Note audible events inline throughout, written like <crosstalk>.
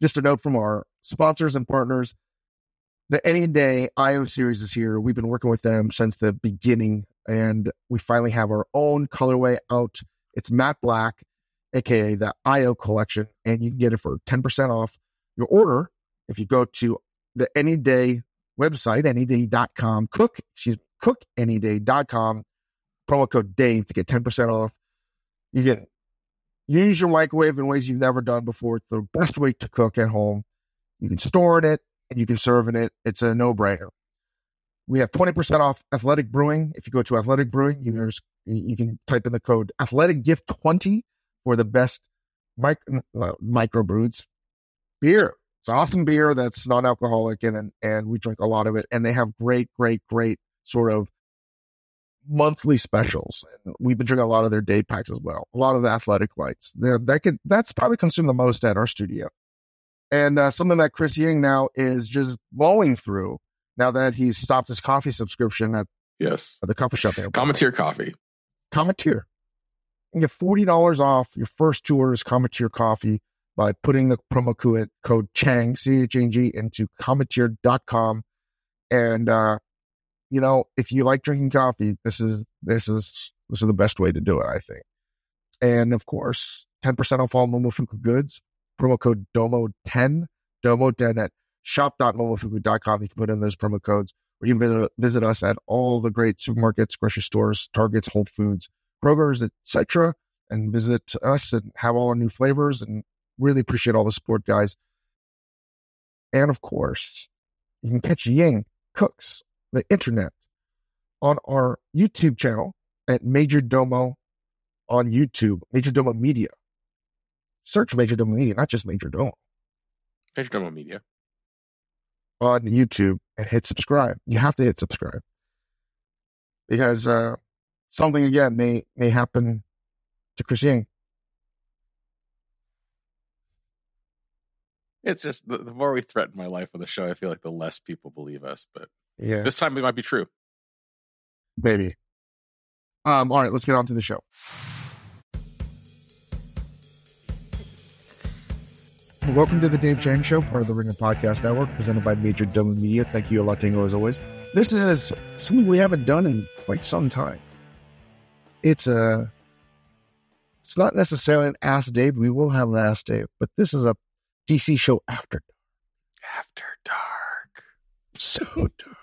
just a note from our sponsors and partners. The Any Day IO series is here. We've been working with them since the beginning, and we finally have our own colorway out. It's matte black, aka the IO collection, and you can get it for 10% off your order if you go to the Any Day website, anyday.com, cook, excuse me, cookanyday.com, promo code Dave to get 10% off. You can use your microwave in ways you've never done before. It's the best way to cook at home. You can store in it and you can serve in it. It's a no brainer. We have 20% off Athletic Brewing. If you go to Athletic Brewing, you, you can type in the code Athletic Gift 20 for the best micro, uh, beer. It's awesome beer that's non-alcoholic and, and and we drink a lot of it. And they have great, great, great sort of monthly specials. And we've been drinking a lot of their day packs as well. A lot of the athletic lights. They're, that could that's probably consumed the most at our studio. And uh, something that Chris Ying now is just blowing through now that he's stopped his coffee subscription at yes at the coffee shop. There. Cometeer Coffee. Cometeer. You get forty dollars off your first two orders. Cometeer Coffee by putting the promo code, code Chang C H A N G into cometeer.com. And uh, you know, if you like drinking coffee, this is this is this is the best way to do it, I think. And of course, 10% off all Momofuku goods. Promo code DOMO10, DOMO10 at shop.momofuku.com. You can put in those promo codes or you can visit, us at all the great supermarkets, grocery stores, Targets, Whole Foods, Kroger's, etc. And visit us and have all our new flavors and really appreciate all the support, guys. And of course, you can catch Ying Cooks the internet on our YouTube channel at Major Domo on YouTube, Major Domo Media. Search Major Domo Media, not just Major Domo. Major Domo Media. On YouTube and hit subscribe. You have to hit subscribe. Because uh, something again may may happen to Chris Ying. It's just the, the more we threaten my life on the show, I feel like the less people believe us. But Yeah. this time it might be true. Maybe. Um, all right, let's get on to the show. Welcome to the Dave Chang Show, part of the Ringer Podcast Network, presented by Major Domo Media. Thank you, a Latingo, as always. This is something we haven't done in quite some time. It's a, it's not necessarily an Ask Dave. We will have an Ask Dave, but this is a DC show after After dark. so dark.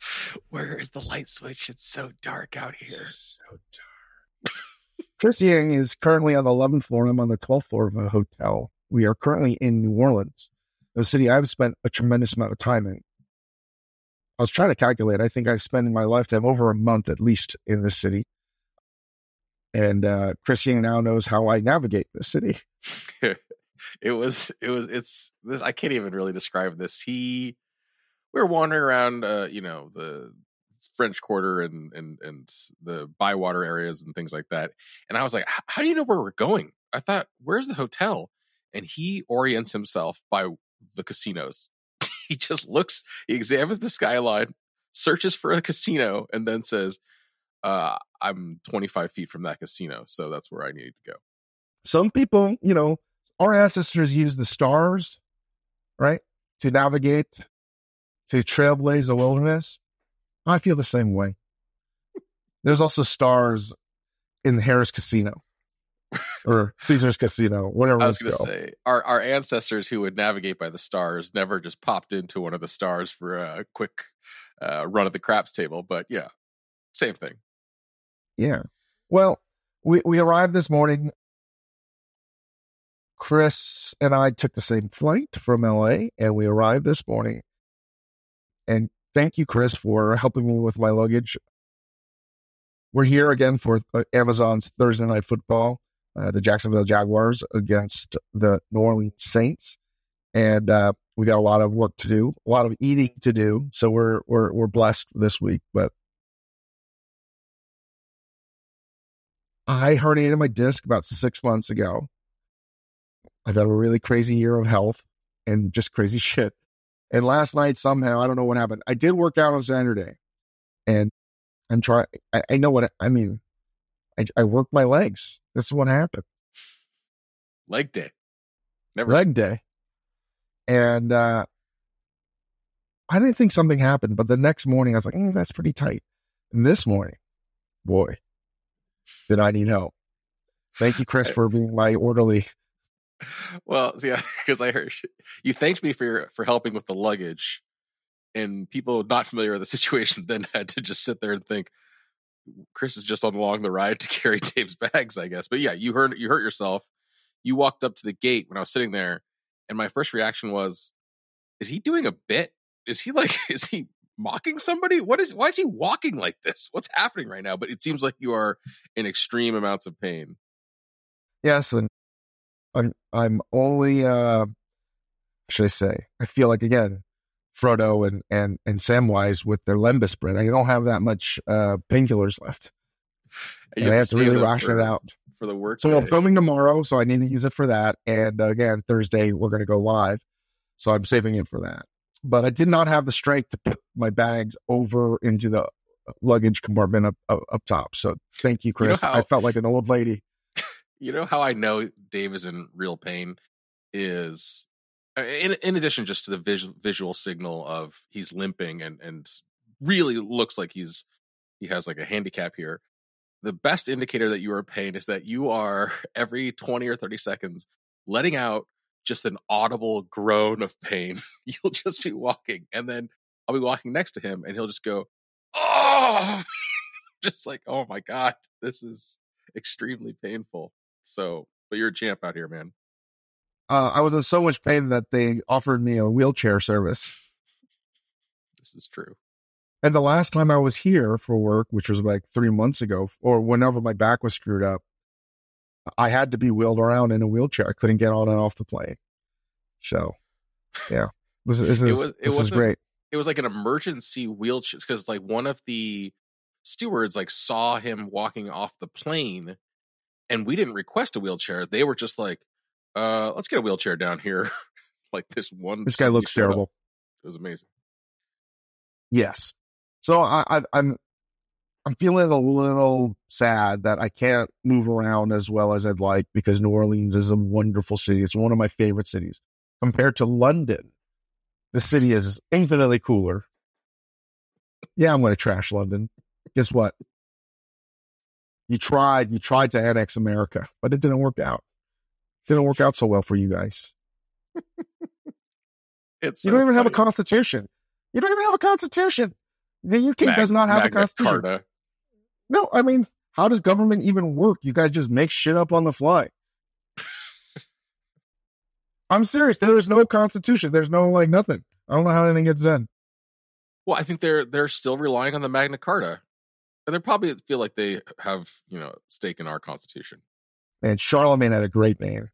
<laughs> Where is the light switch? It's so dark out here. So dark. <laughs> Chris Ying is currently on the 11th floor. I'm on the 12th floor of a hotel. We are currently in New Orleans, a city I've spent a tremendous amount of time in. I was trying to calculate. I think I've spent in my lifetime over a month at least in this city. And uh, Chris Ying now knows how I navigate the city. <laughs> it was it was it's this I can't even really describe this. He we were wandering around uh, you know, the French Quarter and and and the Bywater areas and things like that. And I was like, how do you know where we're going? I thought, where's the hotel? And he orients himself by the casinos. <laughs> he just looks, he examines the skyline, searches for a casino, and then says, uh, I'm 25 feet from that casino, so that's where I need to go. Some people, you know, our ancestors used the stars, right, to navigate, to trailblaze the wilderness. I feel the same way. There's also stars in the Harrah's Casino or Caesar's Casino, whatever I was going to say, our, our ancestors who would navigate by the stars never just popped into one of the stars for a quick uh, run at the craps table. But yeah, same thing. Yeah. Well, we, we arrived this morning. Chris and I took the same flight from LA and we arrived this morning. And thank you, Chris, for helping me with my luggage. We're here again for uh, Amazon's Thursday night football, uh, the Jacksonville Jaguars against the New Orleans Saints. And uh, we got a lot of work to do, a lot of eating to do. So we're we're we're blessed this week. But I herniated my disc about six months ago. I've had a really crazy year of health and just crazy <laughs> shit. And last night, somehow, I don't know what happened. I did work out on Saturday and I'm trying, I, know what I mean. I, I worked my legs. This is what happened. Leg day. Never leg day. And uh, I didn't think something happened, but the next morning I was like, mm, that's pretty tight. And this morning, boy, did I need help. Thank you, Chris, for being my orderly. Well, <laughs> yeah, because I heard you thanked me for your, for helping with the luggage, and people not familiar with the <laughs> situation then had to just sit there and think Chris is just along the ride to <laughs> carry Dave's bags, I guess. But yeah, you hurt you hurt yourself. You walked up to the gate when I was sitting there, and my first reaction was, "Is he doing a bit? Is he like is he mocking somebody? What is why is he walking like this? What's happening right now?" But it seems like you are in extreme amounts of pain. Yes, and I'm I'm only uh should I say? I feel like again, Frodo and and and Samwise with their lembas bread. I don't have that much uh painkillers left. And And I have to really ration for, it out. for the work. So I'm filming tomorrow, so I need to use it for that. And uh, again, Thursday we're going to go live, so I'm saving it for that. But I did not have the strength to put my bags over into the luggage compartment up up, up top. So thank you, You know Chris. how- I felt like an old lady. You know how I know Dave is in real pain is uh, in in addition just to the visual visual signal of he's limping and and really looks like he's he has like a handicap here. The best indicator that you are in pain is that you are <laughs> every 20 or 30 seconds letting out just an audible groan of pain. <laughs> You'll just be walking and then I'll be walking next to him and he'll just go, "Oh!" <laughs> just like, "Oh my god, this is extremely painful." So, but you're a champ out here, man. Uh, I was in so much pain that they offered me a wheelchair service. This is true. And the last time I was here for work, which was like three months ago, or whenever my back was screwed up, I had to be wheeled around in a wheelchair. I couldn't get on and off the plane. So, yeah, this, this is was- it this is great. It was like an emergency wheelchair because like one of the stewards like saw him walking off the plane, and we didn't request a wheelchair. They were just like, "Uh, let's get a wheelchair down here." <laughs> like this one. This guy looks showed up. terrible. It was amazing. Yes. So I, I, I'm I'm feeling a little sad that I can't move around as well as I'd like because New Orleans is a wonderful city. It's one of my favorite cities compared to London. The city is infinitely cooler. Yeah, I'm going to trash London. Guess what? You tried, you tried to annex America, but it didn't work out. Didn't work out so well for you guys. <laughs> It's You so don't uh, even have a constitution. You don't even have a constitution. The UK Mag- does not have a Magna constitution. Carta. No, I mean, how does government even work? You guys just make shit up on the fly. <laughs> I'm serious. There is no constitution. There's no like nothing. I don't know how anything gets done. Well, I think they're they're still relying on the Magna Carta, and they probably feel like they have you know stake in our constitution. And Charlemagne had a great name,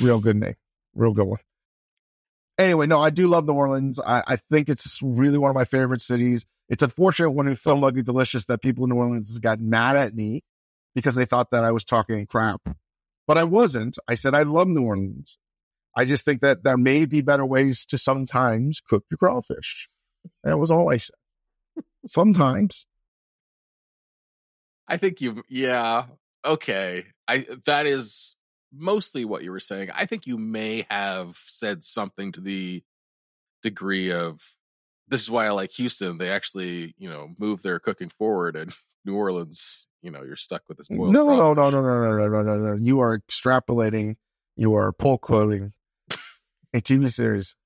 real good name, real good one. Anyway, no, I do love New Orleans. I, I think it's really one of my favorite cities. It's unfortunate when we filmed Ugly Delicious that people in New Orleans got mad at me because they thought that I was talking crap, but I wasn't. I said I love New Orleans. I just think that there may be better ways to sometimes cook your crawfish. That was all I said. Sometimes. I think you, yeah, okay. I that is mostly what you were saying. I think you may have said something to the degree of this is why I like Houston. They actually, you know, move their cooking forward, and <laughs> New Orleans, you know, you're stuck with this. No, no, no, no, no, no, no, no, no, no. You are extrapolating. You are pull quoting a TV series.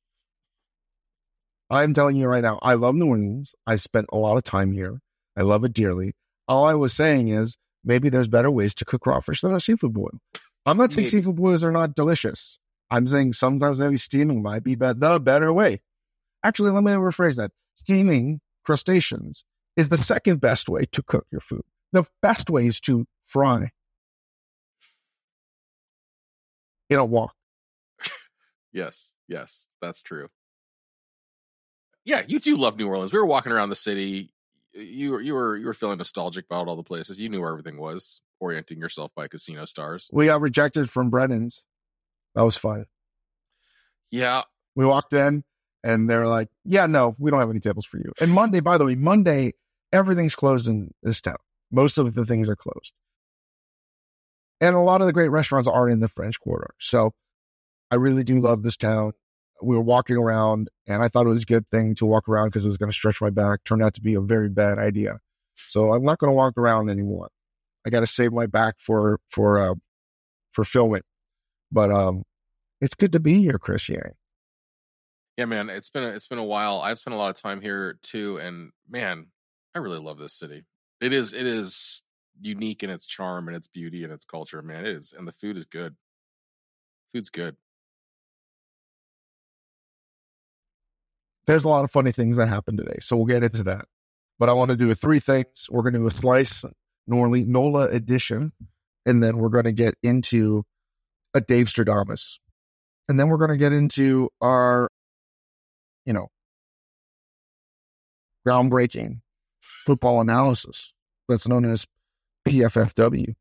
I'm telling you right now, I love New Orleans. I spent a lot of time here. I love it dearly. All I was saying is maybe there's better ways to cook crawfish than a seafood boil. I'm not saying Maybe. seafood boils are not delicious. I'm saying sometimes maybe steaming might be the better way. Actually, let me rephrase that. Steaming crustaceans is the second best way to cook your food. The best way is to fry in a wok. <laughs> Yes, yes, that's true. Yeah, you do love New Orleans. We were walking around the city. You were you were you were feeling nostalgic about all the places. You knew where everything was, orienting yourself by casino stars. We got rejected from Brennan's. That was fun. Yeah, We walked in and they were like, yeah, no, we don't have any tables for you. And Monday, by the way, Monday, everything's closed in this town. Most of the things are closed. And a lot of the great restaurants are in the French Quarter. So I really do love this town. We were walking around and I thought it was a good thing to walk around because it was going to stretch my back. Turned out to be a very bad idea. So I'm not going to walk around anymore. I got to save my back for, for, uh, for filming. But, um, it's good to be here, Chris Ying. Yeah, man, it's been a, it's been a while. I've spent a lot of time here too, and man, I really love this city. It is it is unique in its charm and its beauty and its culture, man. It is, and the food is good. Food's good. There's a lot of funny things that happened today, so we'll get into that. But I want to do three things. We're going to do a slice Norley Nola edition, and then we're going to get into a Dave Stradamus, and then we're going to get into our, you know, groundbreaking football analysis that's known as PFFW.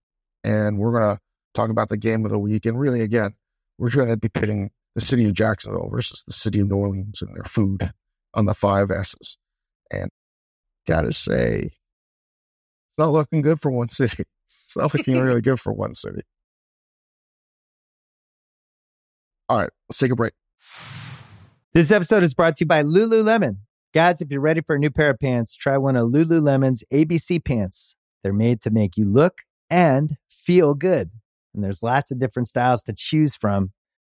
And we're going to talk about the game of the week. And really, again, we're going to be pitting the city of Jacksonville versus the city of New Orleans and their food on the five S's. And gotta say, it's not looking good for one city. <laughs> It's not looking really good for one city. All right, let's take a break. This episode is brought to you by Lululemon. Guys, if you're ready for a new pair of pants, try one of Lululemon's ABC pants. They're made to make you look and feel good. And there's lots of different styles to choose from.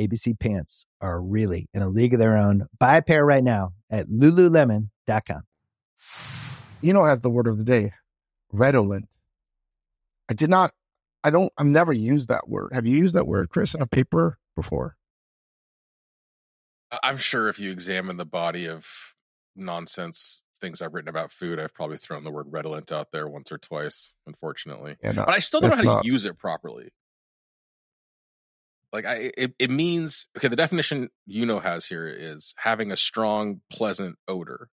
ABC pants are really in a league of their own. Buy a pair right now at lululemon.com. You know, as the word of the day, redolent. I did not, I don't, I've never used that word. Have you used that word, Chris, in a paper before? I'm sure if you examine the body of nonsense things I've written about food, I've probably thrown the word redolent out there once or twice, unfortunately. Yeah, no, but I still don't know how it's not. to use it properly. Like I it, it means okay, the definition you know has here is having a strong, pleasant odor.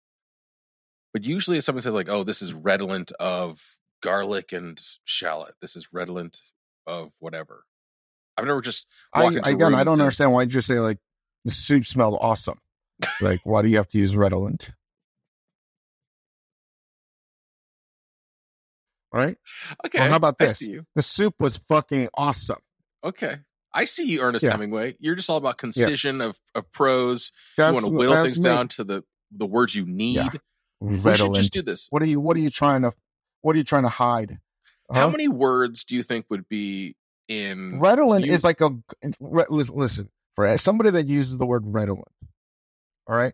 But usually if someone says like, oh, this is redolent of garlic and shallot. This is redolent of whatever. I've never just I, again, I don't and- understand why you just say like the soup smelled awesome. like, why do you have to use redolent? Right. Okay. Well, how about this? The soup was fucking awesome. Okay. I see you, Ernest Yeah. Hemingway. You're just all about concision of, of prose. That's, you want to whittle things me. down to the, the words you need. Yeah. We should just do this. What are you? What are you trying to? What are you trying to hide? How many words do you think would be in redolent you- is like a listen for somebody that uses the word redolent. All right,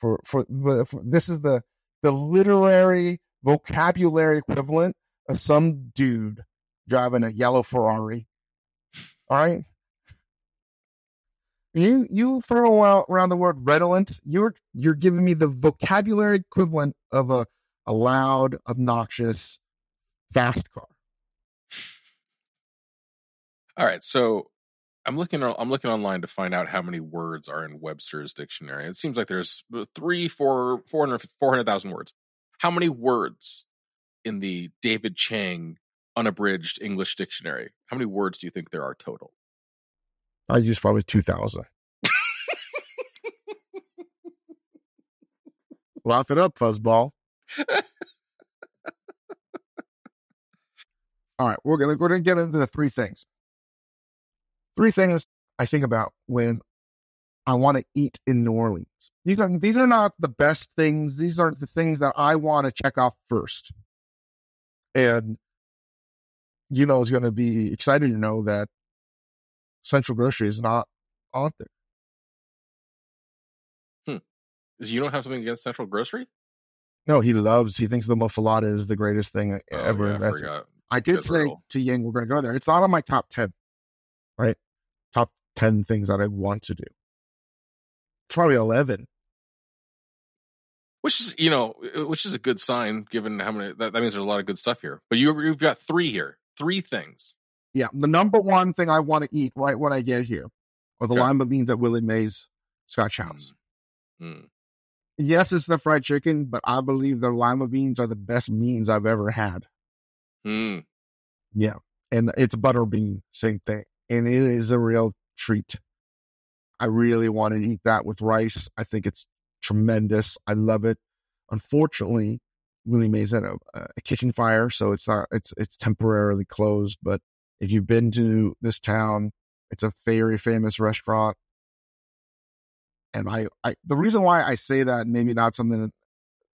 for for, for this is the the literary vocabulary equivalent of some dude driving a yellow Ferrari. All right. You you throw out around the word redolent, you're you're giving me the vocabulary equivalent of a a loud, obnoxious, fast car. All right, so I'm looking I'm looking online to find out how many words are in Webster's dictionary. It seems like there's three, four, 400 words. How many words in the David Chang unabridged English dictionary? How many words do you think there are total? I use probably two thousand. Laugh it up, fuzzball. <laughs> All right, we're gonna we're gonna get into the three things. Three things I think about when I want to eat in New Orleans. These are these are not the best things. These aren't the things that I want to check off first. And you know is going to be excited to know that Central Grocery is not on there. Hmm. You don't have something against Central Grocery? No, he loves. He thinks the muffalata is the greatest thing Oh, ever yeah, I invented. forgot. I did Good say riddle. to Ying, we're going to go there. It's not on my top 10, right? Top 10 things that I want to do. It's probably 11. Which is, you know, which is a good sign given how many. That, that means there's a lot of good stuff here. But you, you've got three here, three things. Yeah. The number one thing I want to eat right when I get here are the Okay. lima beans at Willie Mae's Scotch House. Mm. yes, it's the fried chicken, but I believe the lima beans are the best beans I've ever had. Mm. Yeah. And it's butter bean, same thing. And it is a real treat. I really want to eat that with rice. I think it's tremendous. I love it. Unfortunately, Willie Mae's had a, a kitchen fire, so it's not it's it's temporarily closed. But if you've been to this town, it's a very famous restaurant. And I, I the reason why I say that maybe not something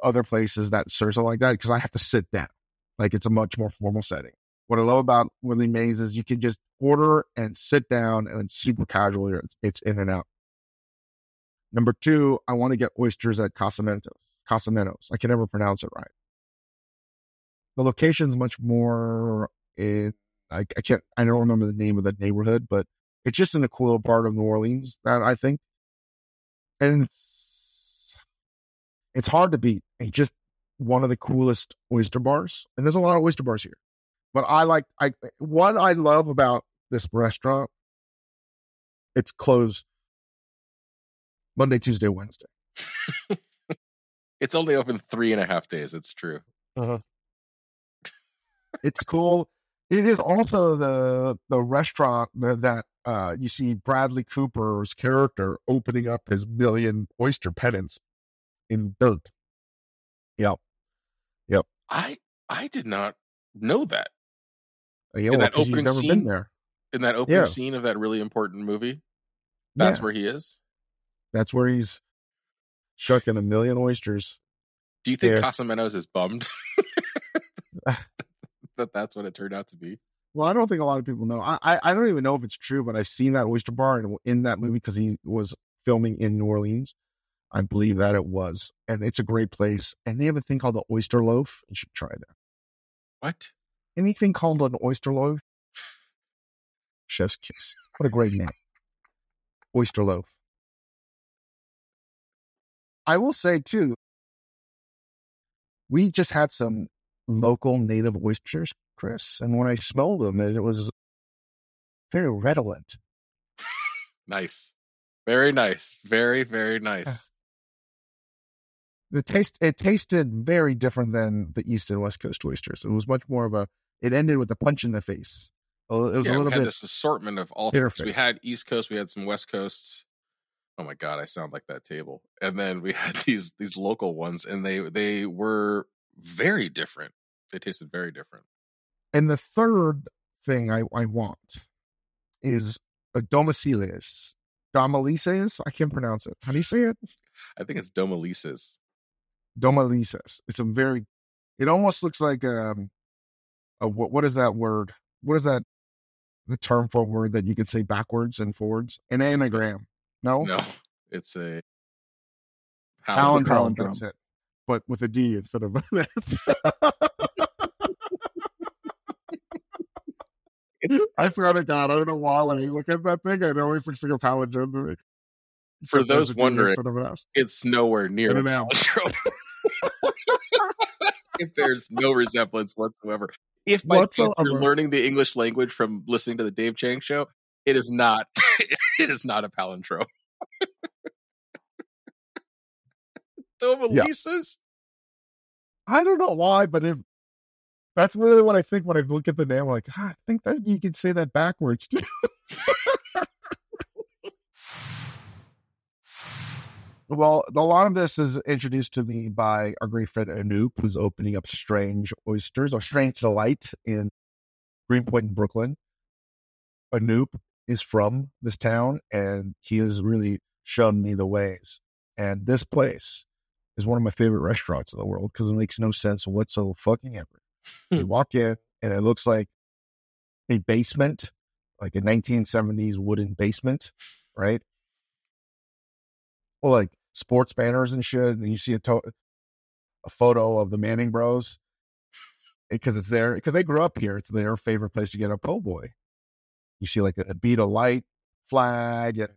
other places that serves it like that because I have to sit down. Like it's a much more formal setting. What I love about Willie Mae's is you can just order and sit down and it's super casual. It's, it's in and out. Number two, I want to get oysters at Casamentos. Casamentos. I can never pronounce it right. The location's much more in I, I can't I don't remember the name of the neighborhood, but it's just in the cooler part of New Orleans that I think. And it's it's hard to beat. It's just one of the coolest oyster bars. And there's a lot of oyster bars here. But I like I what I love about this restaurant, it's closed Monday, Tuesday, Wednesday. <laughs> it's only open three and a half days. It's true. Uh-huh. It's cool. It is also the the restaurant that uh, you see Bradley Cooper's character opening up his million oyster pennants in dirt. Yep. Yep. I I did not know that. Uh, yeah, well, that opening never scene? been there. In that opening Yeah. scene of that really important movie, that's Yeah. where he is. That's where he's shucking a million oysters. Do you think Yeah. Casamentos is bummed <laughs> <laughs> that that's what it turned out to be? Well, I don't think a lot of people know. I, I, I don't even know if it's true, but I've seen that oyster bar in, in that movie because he was filming in New Orleans. I believe that it was, and it's a great place. And they have a thing called the oyster loaf. You should try that. What? Anything called an oyster loaf? Chef's kiss. What a great name. Oyster loaf. I will say too, we just had some local native oysters, Chris, and when I smelled them, it was very redolent. Nice. Very nice. Very, very nice. The taste it tasted very different than the East and West Coast oysters. It was much more of a. It ended with a punch in the face. Oh, it was yeah, a we little had bit. this assortment of all bitter things. We had East Coast, we had some West Coasts. Oh my god, I sound like that table. And then we <laughs> had these these local ones, and they they were very different. They tasted very different. And the third thing I, I want is a domicilies. Domilices? I can't pronounce it. How do you say it? I think it's Domalices. Domilices. It's a very, it almost looks like um, a, what, what is that word? What is that, the term for a word that you could say backwards and forwards? An anagram. No? No, it's a Palindrome. palindrome. That's it. But with a D instead of an S. I swear to God, I don't know why when I look at that thing, it always looks like a palindrome to me. For there's those wondering, of an S. It's nowhere near an palindrome. <laughs> it bears no resemblance whatsoever. If by Whatsoever. you're learning the English language from listening to the Dave Chang show, it is not. <laughs> it is not a palindrome. Domalices? I don't know why, but if that's really what I think when I look at the name, I'm like, ah, I think that you could say that backwards too. well, a lot of this is introduced to me by our great friend Anoop, who's opening up Strange Oysters or Strange Delight in Greenpoint in Brooklyn. Anoop is from this town and he has really shown me the ways. And this place is one of my favorite restaurants in the world because it makes no sense whatsoever fucking ever. you hmm. walk in and it looks like a basement, like a 1970s wooden basement, right? Well, like sports banners and shit. And you see a, to- a photo of the Manning Bros eh, because it's there because they grew up here. It's their favorite place to get a po' boy. You see like a Beat a Light flag, and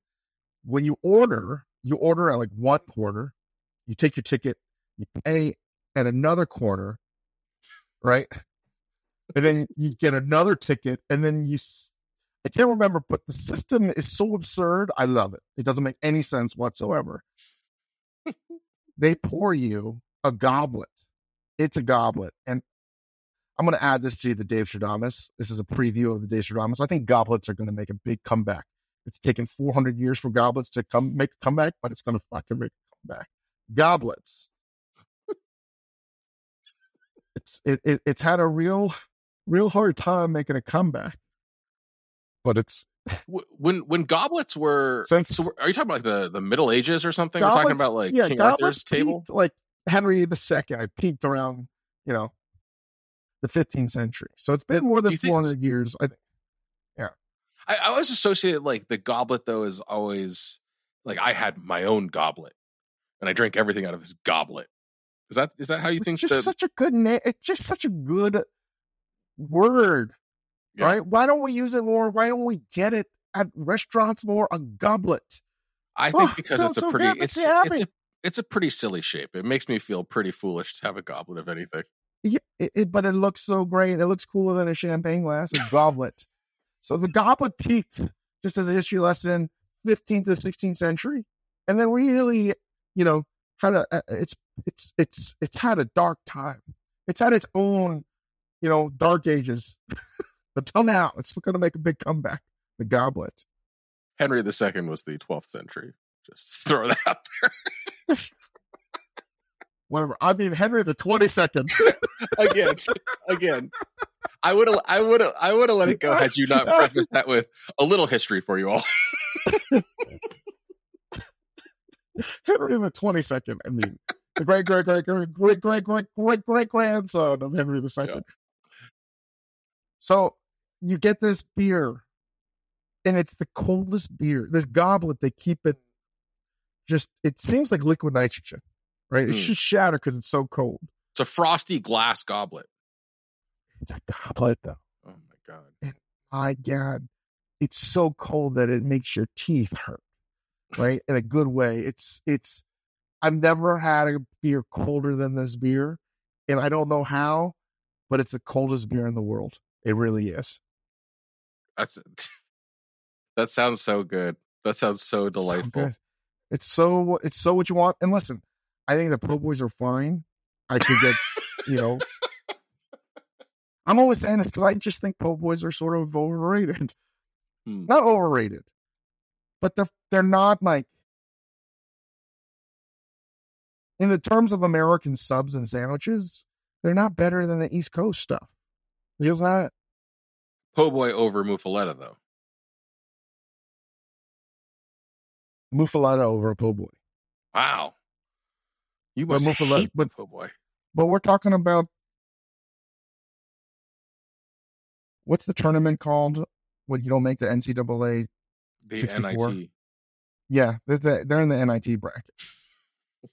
when you order, you order at like one corner. You take your ticket, you pay at another corner, right? And then you get another ticket, and then you. I can't remember, but the system is so absurd. I love it. It doesn't make any sense whatsoever. they pour you a goblet. It's a goblet. And I'm going to add this to the Dave Stradamus. This is a preview of the Dave Stradamus. I think goblets are going to make a big comeback. It's taken 400 years for goblets to come make a comeback, but it's going to fucking make a comeback. Goblets. it's it, it it's had a real real hard time making a comeback, but it's When when goblets were since so are you talking about like the, the Middle Ages or something? We're talking about like yeah, King goblets Arthur's table. peaked, like Henry the Second. I peaked around you know the 15th century, so it's been more than You think- 400 years. I think. I, I always associated like the goblet though is always like I had my own goblet and I drank everything out of this goblet. Is that is that how you think it's just the such a good name. It's just such a good word, Yeah. right? Why don't we use it more? Why don't we get it at restaurants more? A goblet. I think Oh, because sounds it's a so pretty it's it's a it's a pretty silly shape. It makes me feel pretty foolish to have a goblet of anything. Yeah, it, it- but it looks so great. It looks cooler than a champagne glass. A goblet. So the goblet peaked just as a history lesson, 15th to 16th century, and then really, you know, had a it's it's it's it's had a dark time. It's had its own, you know, dark ages. <laughs> Until now, it's going to make a big comeback. The goblet. Henry II was the 12th century. Just <laughs> throw that out there. <laughs> Whatever. I mean, Henry the 22nd. again, again. I would have, I would have, I would have let it go had you not prefaced that with a little history for you all. <laughs> Henry the 22nd. I mean, the great, great, great, great, great, great, great, great, great grandson of Henry the Second. So you get this beer, and it's the coldest beer. This goblet, they keep it just, it seems like liquid nitrogen, right? It Hmm. should shatter because it's so cold. It's a frosty glass goblet. It's a goblet, though. Oh my god. My God, it's so cold that it makes your teeth hurt, right? In a good way. It's, it's, I've never had a beer colder than this beer, and I don't know how, but it's the coldest beer in the world. It really is. That's <laughs> that sounds so good. That sounds so So delightful. good. It's so, it's so what you want. And listen, I think the po' boys are fine. I could get, you know, <laughs> I'm always saying this because I just think po' boys are sort of overrated. Hmm. Not overrated, but they're they're not like in the terms of American subs and sandwiches, they're not better than the East Coast stuff. It's not. Po' boy over muffaletta though. Muffaletta over a po' boy. Wow. You But must muffaletta- hate but- po' boy. But we're talking about what's the tournament called when you don't make the NCAA? The 64. NIT. Yeah, they're, the- they're in the NIT bracket. <laughs>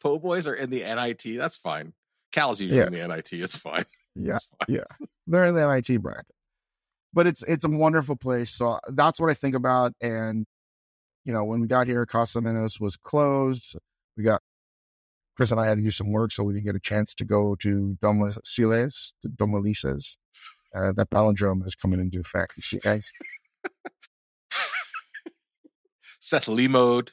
Po' boys are in the NIT. That's fine. Cal's usually Yeah. in the NIT. <laughs> It's fine. Yeah, It's fine. they're in the NIT bracket. But it's it's a wonderful place. So that's what I think about. And you know, when we got here, Casa Menos was closed. We got Chris and I had to do some work, so we didn't get a chance to go to Domiciles, to Domilices. Uh, that palindrome is coming into effect. You see, guys. <laughs> Seth Lemode.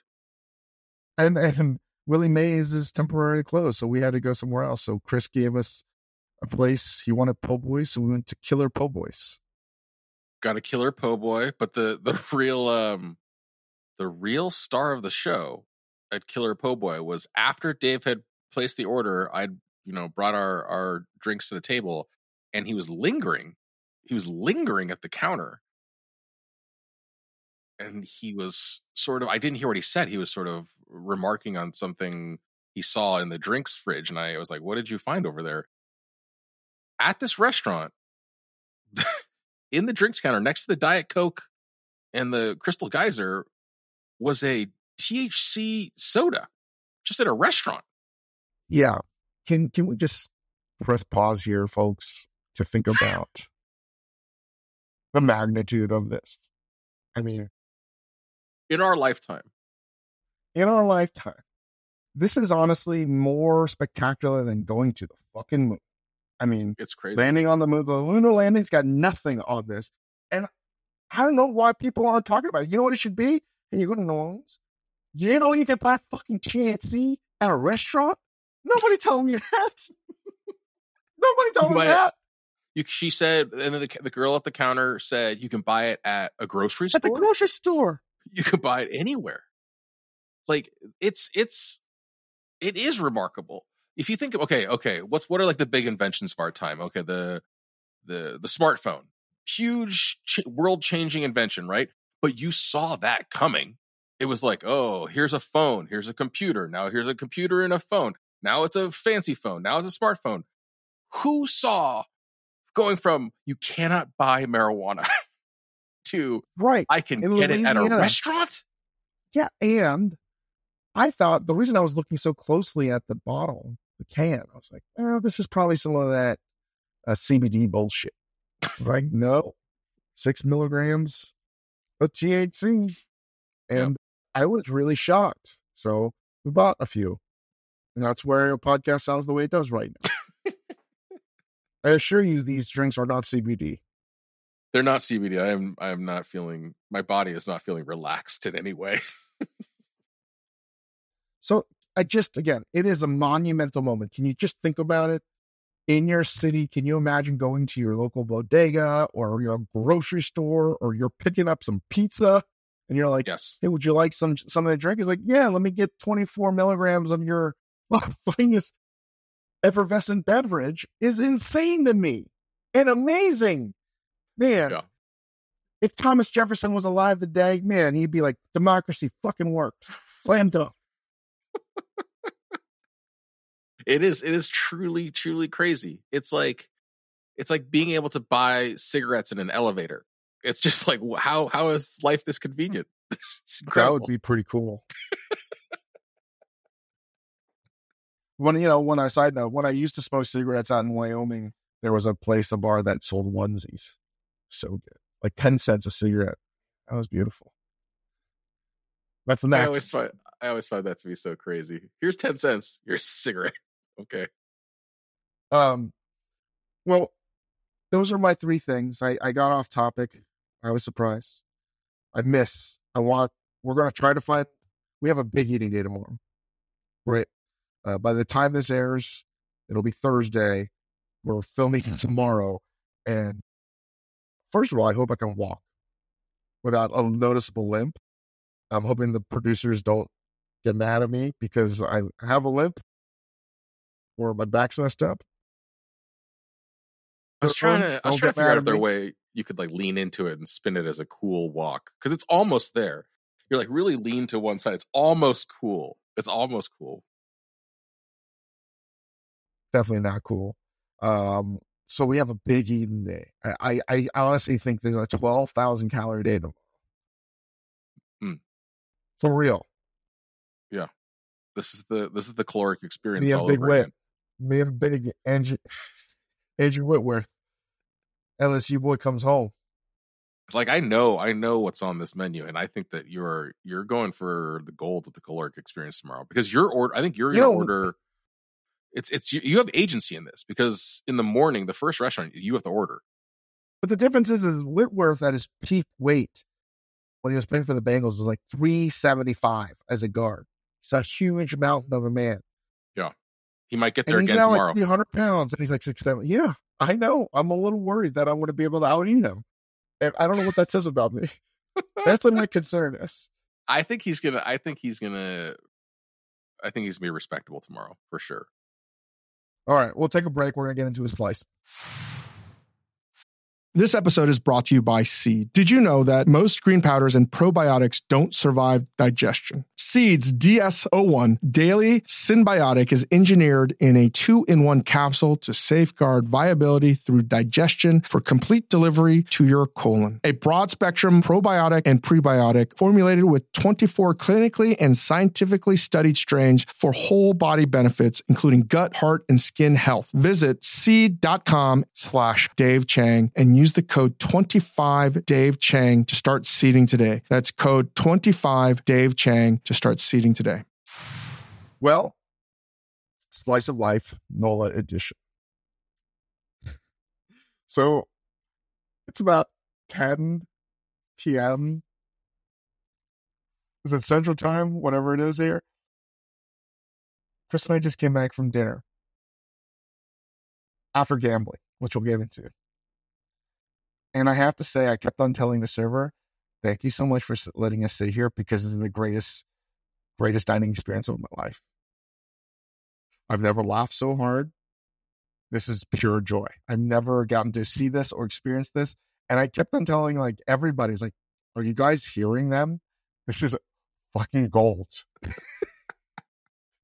And and Willie Mae's is temporarily closed, so we had to go somewhere else. So Chris gave us a place. He wanted Po' Boys, so we went to Killer Po' Boys. got a killer po' boy, but the the real um the real star of the show at Killer Po' Boy was after Dave had placed the order. I'd you know brought our our drinks to the table, and he was lingering. He was lingering at the counter, and he was sort of. I didn't hear what he said. He was sort of remarking on something he saw in the drinks fridge, and I was like, "What did you find over there?" At this restaurant, <laughs> in the drinks counter next to the Diet Coke and the Crystal Geyser was a THC soda just at a restaurant. Yeah. Can can we just press pause here, folks, to think about the magnitude of this? I mean, In our lifetime. in our lifetime, this is honestly more spectacular than going to the fucking moon. I mean, It's crazy. landing on the moon, the lunar landing's got nothing on this. And I don't know why people aren't talking about it. You know what it should be? And you go to New Orleans, You know you can buy fucking THC at a restaurant? Nobody told me <laughs> that. Nobody told me But- that. You, she said, and then the, the girl at the counter said, you can buy it at a grocery store. At the grocery store. You can buy it anywhere. Like it's it's it is remarkable. If you think of okay, okay, what's what are like the big inventions of our time? Okay, the the the smartphone, huge ch- world changing invention, right? But you saw that coming. It was like, oh, here's a phone, here's a computer. Now here's a computer and a phone. Now it's a fancy phone. Now it's a smartphone. Who saw going from you cannot buy marijuana <laughs> to Right. I can In get it at a restaurant? Yeah. And I thought the reason I was looking so closely at the bottle, the can, I was like, oh, this is probably some of that uh, CBD bullshit. Like, no, six milligrams of THC. And I was really shocked. So we bought a few. And that's where your podcast sounds the way it does right now. <laughs> I assure you, these drinks are not CBD. They're not CBD. I am I am not feeling my body is not feeling relaxed in any way. So I just again, it is a monumental moment. Can you just think about it? In your city, can you imagine going to your local bodega or your grocery store or you're picking up some pizza and you're like, Yes. Hey, would you like some something to drink? He's like, Yeah, let me get 24 milligrams of your <laughs> finest effervescent beverage is insane to me and amazing. Man. Yeah. If Thomas Jefferson was alive today, man, he'd be like, democracy fucking works. Slam dunk. <laughs> It is it is truly truly crazy. It's like it's like being able to buy cigarettes in an elevator. It's just like how how is life this convenient? <laughs> That would be pretty cool. when you know, when I side note, when I used to smoke cigarettes out in Wyoming, there was a place, a bar that sold onesies. So good, like ten cents a cigarette. That was beautiful. That's the I always next. find I always find that to be so crazy. Here's ten cents. Here's a cigarette. <laughs> Okay. Um, well, those are my three things. I I got off topic. I was surprised. I miss. I want. We're gonna try to find. We have a big eating day tomorrow. Right. Uh, by the time this airs, it'll be Thursday. We're filming <laughs> tomorrow, and first of all, I hope I can walk without a noticeable limp. I'm hoping the producers don't get mad at me because I have a limp or my back's messed up. I was trying to I was trying to figure out if there a way you could like lean into it and spin it as a cool walk because it's almost there. You're like really lean to one side. It's almost cool. It's almost cool. definitely not cool. Um, so we have a big eating day. I, I, I honestly think there's a twelve thousand calorie day tomorrow. Hmm. For real. Yeah. This is the this is the caloric experience Me and all Big Whit. again. Me and Big Andrew, <sighs> Andrew Whitworth. LSU boy comes home. Like I know I know what's on this menu, and I think that you're you're going for the gold with the caloric experience tomorrow because your order. I think you're You going to know- order. It's it's you- have agency in this because in the morning, the first restaurant you have to order. But the difference is, is Whitworth at his peak weight when he was playing for the Bengals was like 375 as a guard. He's a huge mountain of a man. Yeah, he might get there And he's again now tomorrow. like 300 pounds and he's like six, seven. Yeah, I know. I'm a little worried that I'm going to be able to out eat him. And I don't know what that says about me. That's what my concern is. <laughs> I think he's gonna. I think he's gonna. I think he's gonna be respectable tomorrow for sure. All right, we'll take a break. We're going to get into a slice. This episode is brought to you by Seed. Did you know that most green powders and probiotics don't survive digestion? Seed's DS01 Daily Synbiotic is engineered in a two in one capsule to safeguard viability through digestion for complete delivery to your colon. A broad spectrum probiotic and prebiotic formulated with 24 clinically and scientifically studied strains for whole body benefits, including gut, heart, and skin health. Visit seed.com slash Dave Chang and use the code 25 Dave Chang to start seeding today. That's code 25 Dave Chang to start seeding today. Well, slice of life, NOLA edition. <laughs> So it's about 10 p.m. is it Central Time, whatever it is here. Chris and I just came back from dinner after gambling, which we'll get into. And I have to say, I kept on telling the server, thank you so much for letting us sit here because this is the greatest, greatest dining experience of my life. I've never laughed so hard. This is pure joy. I've never gotten to see this or experience this. And I kept on telling like everybody's like, are you guys hearing them? This is fucking gold. <laughs> this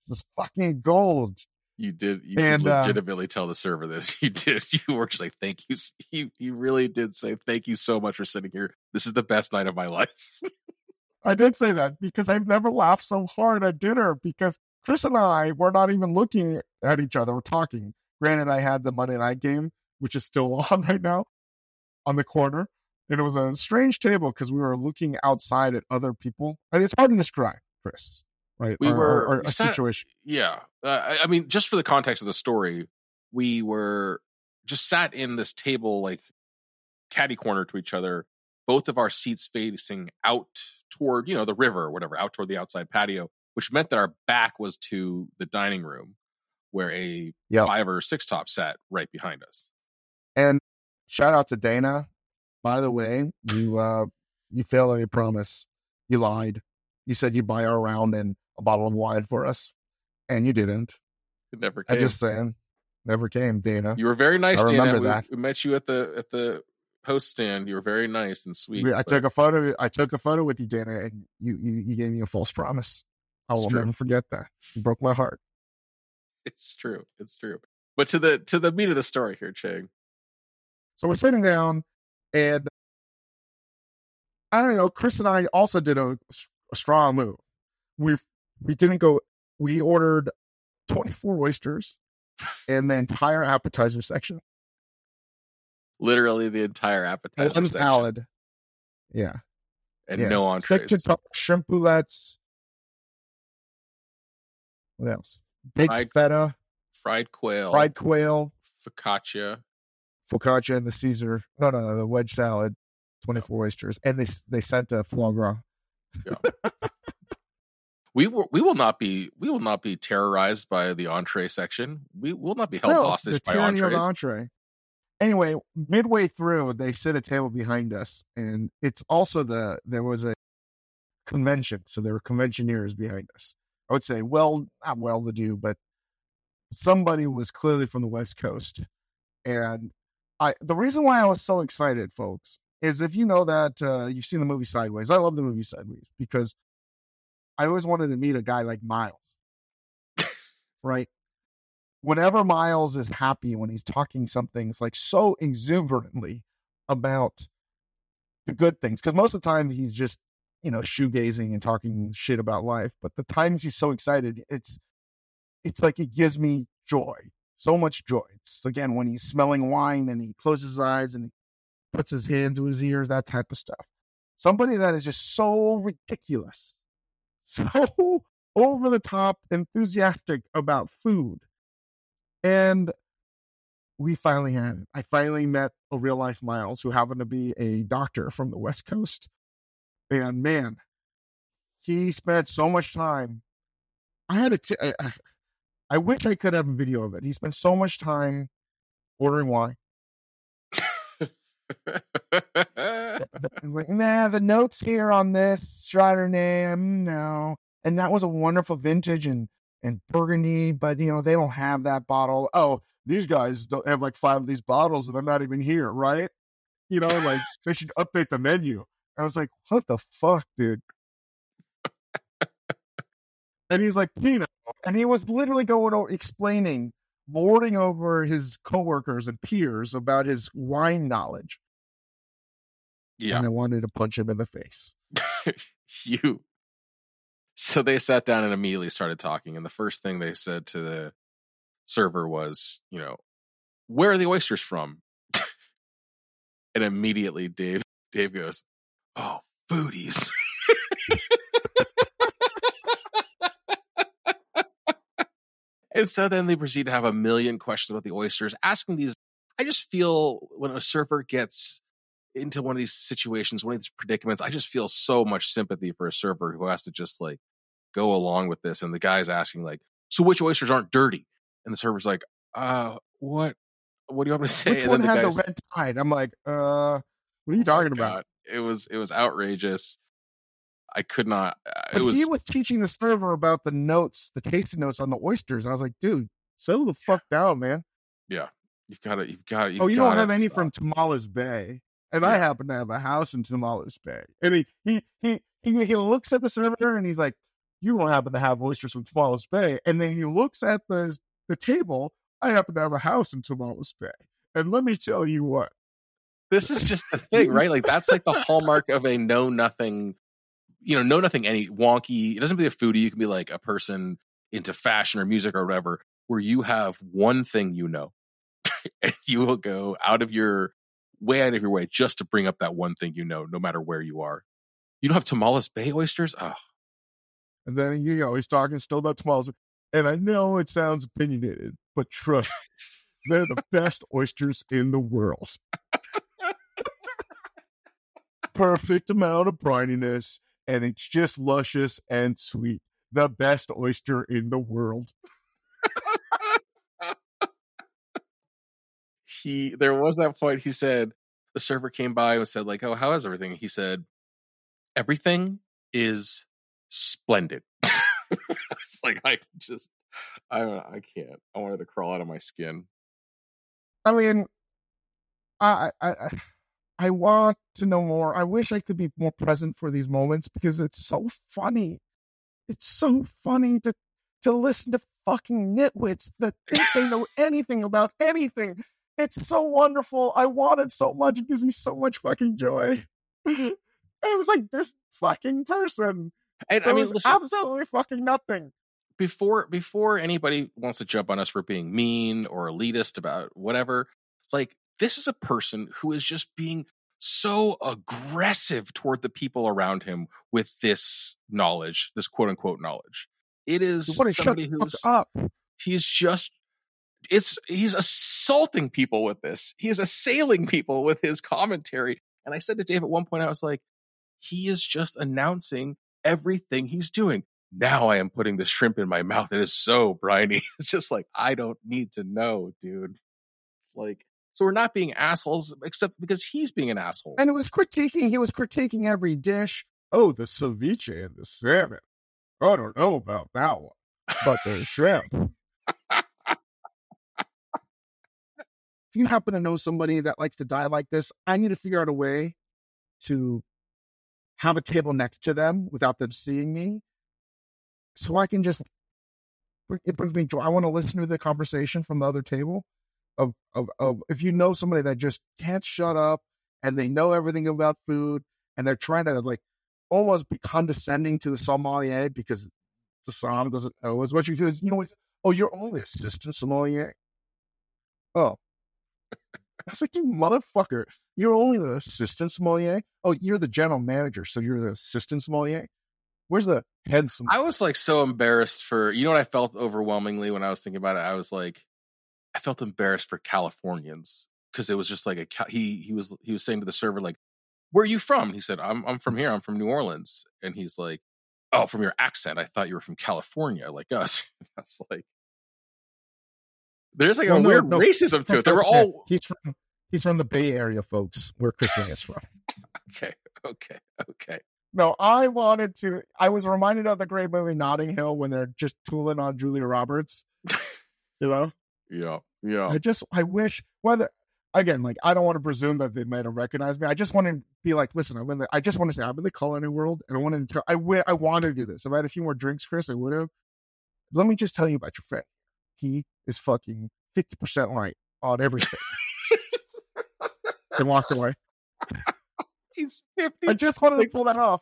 is fucking gold. You did. You And, uh, legitimately tell the server this. <laughs> You did. You were just like, "Thank you." You you really did say, "Thank you so much for sitting here. This is the best night of my life." <laughs> I did say that because I've never laughed so hard at dinner because Chris and I were not even looking at each other. We're talking. Granted, I had the Monday night game, which is still <laughs> on right now on the corner. And it was a strange table because we were looking outside at other people. And it's hard to describe, Chris, right? We Or- were- or, or we a situation. yeah, uh, I, I mean, just for the context of the story, we were just sat in this table like catty corner to each other, both of our seats facing out toward you know the river or whatever, out toward the outside patio, which meant that our back was to the dining room, where a Yep. five or six top sat right behind us. And shout out to Dana. By the way, you uh you failed on your promise. You lied. You said you'd buy our round and a bottle of wine for us, and you didn't. It never came. I came. just saying, never came, Dana. You were very nice, I Dana. remember We- that. We, met you at the at the post stand. You were very nice and sweet. We- I but took a photo. I took a photo with you, Dana, and you you, you gave me a false promise. I will never forget that. You broke my heart. it's true. It's true. But to the to the meat of the story here, Chang. So we're sitting down, and I don't know. Chris and I also did a, a strong move. We we didn't go. We ordered twenty four oysters and the entire appetizer section, Literally the entire appetizer one section, salad. Yeah, and yeah. no Steak entrees. to shrimp boulettes. What else? Baked Fried- feta, fried quail, fried quail, focaccia. focaccia, and the Caesar. No, no, no, the wedge salad. Twenty four oysters, and they they sent a foie gras. <laughs> We will we will not be we will not be terrorized by the entree section. We will not be held No, hostage the by entrees. entree. Anyway, midway through, they set a table behind us, and it's also the there was a convention, so there were conventioneers behind us. I would say, well, not well to do, but somebody was clearly from the West Coast, and I. The reason why I was so excited, folks, is if you know that uh, you've seen the movie Sideways. I love the movie Sideways because I always wanted to meet a guy like Miles, <laughs> right? whenever Miles is happy when he's talking something, it's like so exuberantly about the good things. Because most of the time he's just, you know, shoegazing and talking shit about life. But the times he's so excited, it's it's like it gives me joy. So much joy. It's again when he's smelling wine and he closes his eyes and he puts his hand to his ears, that type of stuff. Somebody that is just so ridiculous, so <laughs> over the top enthusiastic about food and we finally had it. I finally met a real life Miles who happened to be a doctor from the West Coast. And man, he spent so much time. I had a t- I, I- I wish I could have a video of it. He spent so much time ordering wine. <laughs> I'm like, nah, the notes here on this Strider name, no. And that was a wonderful vintage and and Burgundy, but you know they don't have that bottle. Oh, these guys don't have like five of these bottles, and they're not even here, right? You know, like <laughs> they should update the menu. I was like, what the fuck, dude? and he's like, Pinot, and he was literally going over explaining, lording over his coworkers and peers about his wine knowledge. Yeah. And I wanted to punch him in the face. <laughs> you so they sat down and immediately started talking and the first thing they said to the server was you know where are the oysters from <laughs> and immediately dave dave goes oh foodies <laughs> and so then they proceed to have a million questions about the oysters asking these i just feel when a server gets into one of these situations, one of these predicaments, I just feel so much sympathy for a server who has to just like go along with this. And the guy's asking like, so which oysters aren't dirty? And the server's like, uh, what? What do you want me to <laughs> say? Which and one then had the red tide? I'm like, uh, what are you Oh talking about? It was it was outrageous. I could not. uh, It But was he was teaching the server about the notes, the tasting notes on the oysters. And I was like, dude, settle the fuck down, man. Yeah, you've got to you've got to. oh, you don't have any from Tomales Bay. And I happen to have a house in Tomales Bay. And he, he, he, he, he looks at the server and he's like, you don't happen to have oysters from Tomales Bay. And then he looks at the, the table. I happen to have a house in Tomales Bay. And let me tell you what, This is just the thing, <laughs> right? Like that's like the hallmark of a know nothing. You know, know nothing. Any wonky. It doesn't be a foodie. You can be like a person into fashion or music or whatever, where you have one thing you know, <laughs> and you will go out of your way out of your way just to bring up that one thing you know, no matter where you are. You don't have Tomales Bay oysters? Oh, And then you know he's talking still about Tomales, and I know it sounds opinionated, but trust, me, they're the best oysters in the world. Perfect amount of brininess, and it's just luscious and sweet. The best oyster in the world. He there was that point he said the server came by and said like oh how is everything he said everything is splendid <laughs> it's like i just i i can't i wanted to crawl out of my skin I mean, I, I, I, I want to know more. I wish I could be more present for these moments because it's so funny. It's so funny to to listen to fucking nitwits that think they know anything about anything. It's so wonderful. I want it so much. It gives me so much fucking joy. Mm-hmm. <laughs> it was like this fucking person. and i mean listen absolutely fucking nothing. before before anybody wants to jump on us for being mean or elitist about whatever like this is a person who is just being so aggressive toward the people around him with this knowledge this quote unquote knowledge it is What a shut somebody who's up. he's just it's he's assaulting people with this he is assailing people with his commentary and i said to dave at one point i was like he is just announcing everything he's doing now i am putting the shrimp in my mouth it is so briny <laughs> it's just like i don't need to know dude like so we're not being assholes except because he's being an asshole And it was critiquing, he was critiquing every dish. Oh, the ceviche and the salmon. I don't know about that one. But the shrimp. If you happen to know somebody that likes to die like this, I need to figure out a way to have a table next to them without them seeing me. So I can just it brings me joy. I want to listen to the conversation from the other table of of of if you know somebody that just can't shut up and they know everything about food and they're trying to like almost be condescending to the sommelier because the som doesn't know as much you do. You know, oh, you're only assistant sommelier. Oh, <laughs> I was like, you motherfucker! You're only the assistant sommelier. Oh, you're the general manager, so you're the assistant sommelier. Where's the head sommelier? I was like so embarrassed for you know what I felt overwhelmingly when I was thinking about it. I was like, I felt embarrassed for Californians because it was just like a he he was he was saying to the server like, "Where are you from?" He said, "I'm I'm from here. I'm from New Orleans." And he's like, "Oh, from your accent, I thought you were from California, like us." <laughs> I was like, "There's like No, a no, weird no. racism to it." They were all He's from. He's from the Bay Area, folks. Where Christian is from. <laughs> okay, okay, okay. No, I wanted to. I was reminded of the great movie Notting Hill when they're just tooling on Julia Roberts. You know, <laughs> Yeah, yeah. I just I wish whether again like I don't want to presume that they might have recognized me. I just want to be like, listen, I'm in the. I just want to say I'm in the culinary world, and I wanted to. Tell, I wi- I wanted to do this. If I had a few more drinks, Chris, I would have. Let me just tell you about your friend. He is fucking fifty percent right on everything. <laughs> and walked away. He's fifty I just wanted to pull that off.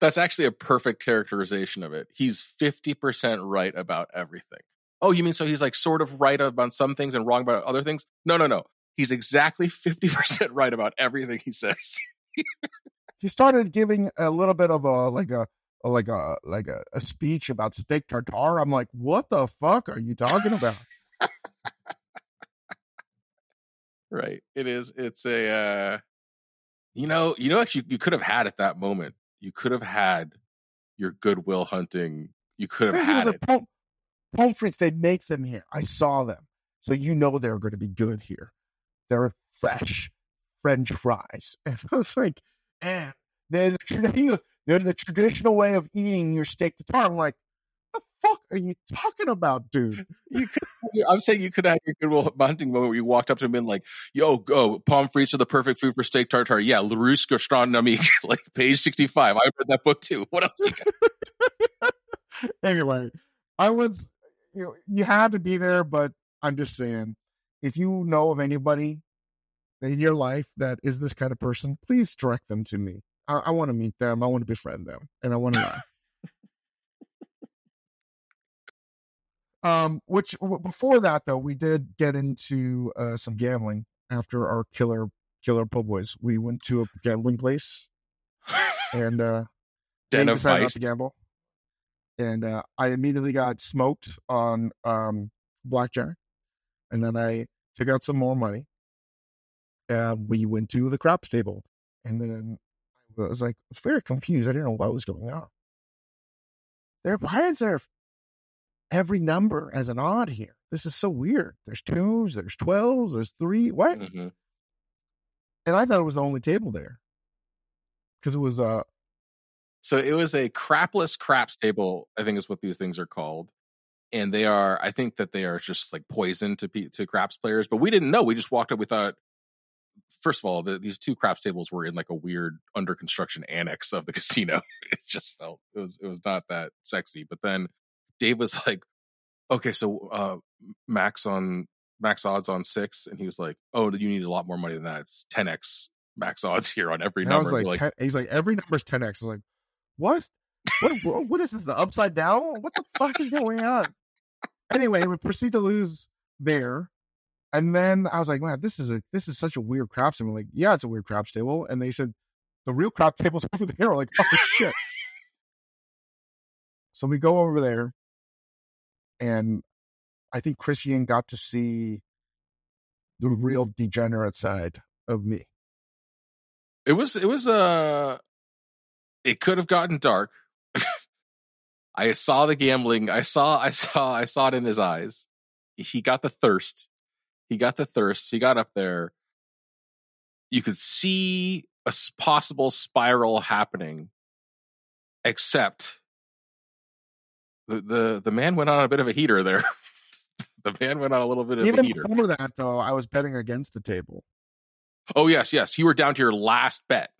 That's actually a perfect characterization of it. He's 50% right about everything. Oh, you mean so he's like sort of right about some things and wrong about other things? No, no, no. He's exactly 50% right about everything he says. <laughs> he started giving a little bit of a like a like a like a, a speech about steak tartare. I'm like, what the fuck are you talking about? right. It is. It's a, uh, You know, you know, actually, you could have had at that moment. You could have had your Goodwill Hunting. You could have had it. a pom- pommes. They make them here. I saw them, so you know they're going to be good here. They're fresh French fries, <laughs> and I was like, and they're the, <laughs> he goes, they're the traditional way of eating your steak tartare. I'm like, what the fuck are you talking about, dude? <laughs> I'm saying you could have your Goodwill Hunting moment where you walked up to him and been like, "Yo, go pommes frites are the perfect food for steak tartare." Yeah, la Larousse Gastronomique, <laughs> like page sixty five. I read that book too. What else? You got? anyway, I was, you know, you had to be there, but I'm just saying, if you know of anybody in your life that is this kind of person, please direct them to me. I, I want to meet them. I want to befriend them, and I want to laugh. um, which w- before that though, we did get into uh, some gambling after our killer killer po' boys. We went to a gambling place and uh, <laughs> Den they decided not to gamble. And uh, I immediately got smoked on um, blackjack, and then I took out some more money. And we went to the craps table, and then I was like very confused. I didn't know what was going on. There, why is there every number as an odd here? This is so weird. There's twos, there's twelves, there's three. What? Mhm. And I thought it was the only table there because it was uh So it was a crapless craps table, I think is what these things are called. And they are, I think that they are just like poison to to craps players. But we didn't know. We just walked up. We thought, first of all, the, these two craps tables were in like a weird under construction annex of the <laughs> casino. it just felt it was it was not that sexy. But then Dave was like, "Okay, so uh, max on max odds on six," and he was like, "Oh, you need a lot more money than that. It's ten x max odds <laughs> here on every And I number." was And like, 10, he's like, every number's 10x. I was like, what? What, what is this? The upside down? What the fuck is going on? Anyway, we proceed to lose there. And then I was like, man, this is a this is such a weird craps. We're like, yeah, it's a weird craps table. And they said, the real crap <laughs> table's over there. We're like, oh shit. so we go over there, and I think Christian got to see the real degenerate side of me. it was it was uh it could have gotten dark <laughs> i saw the gambling i saw i saw i saw it in his eyes he got the thirst he got the thirst he got up there you could see a possible spiral happening except the the the man went on a bit of a heater there <laughs> the man went on a little bit of a Even heater before that, though, I was betting against the table. oh yes yes you were down to your last bet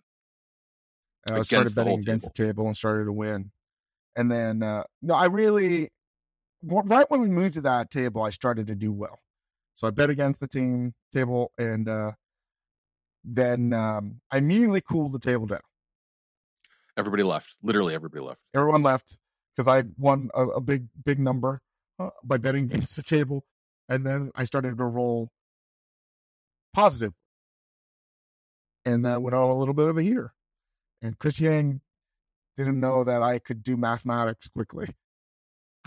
And I started betting whole against the table and started to win. And then, uh, no, I really, right when we moved to that table, I started to do well. So I bet against the team table and uh, then um, I immediately cooled the table down. everybody left literally everybody left Everyone left because I won a, a big, big number uh, by betting <laughs> against the table. And then I started to roll positive. And that went on a little bit of a heater. And Chris Ying didn't know that I could do mathematics quickly.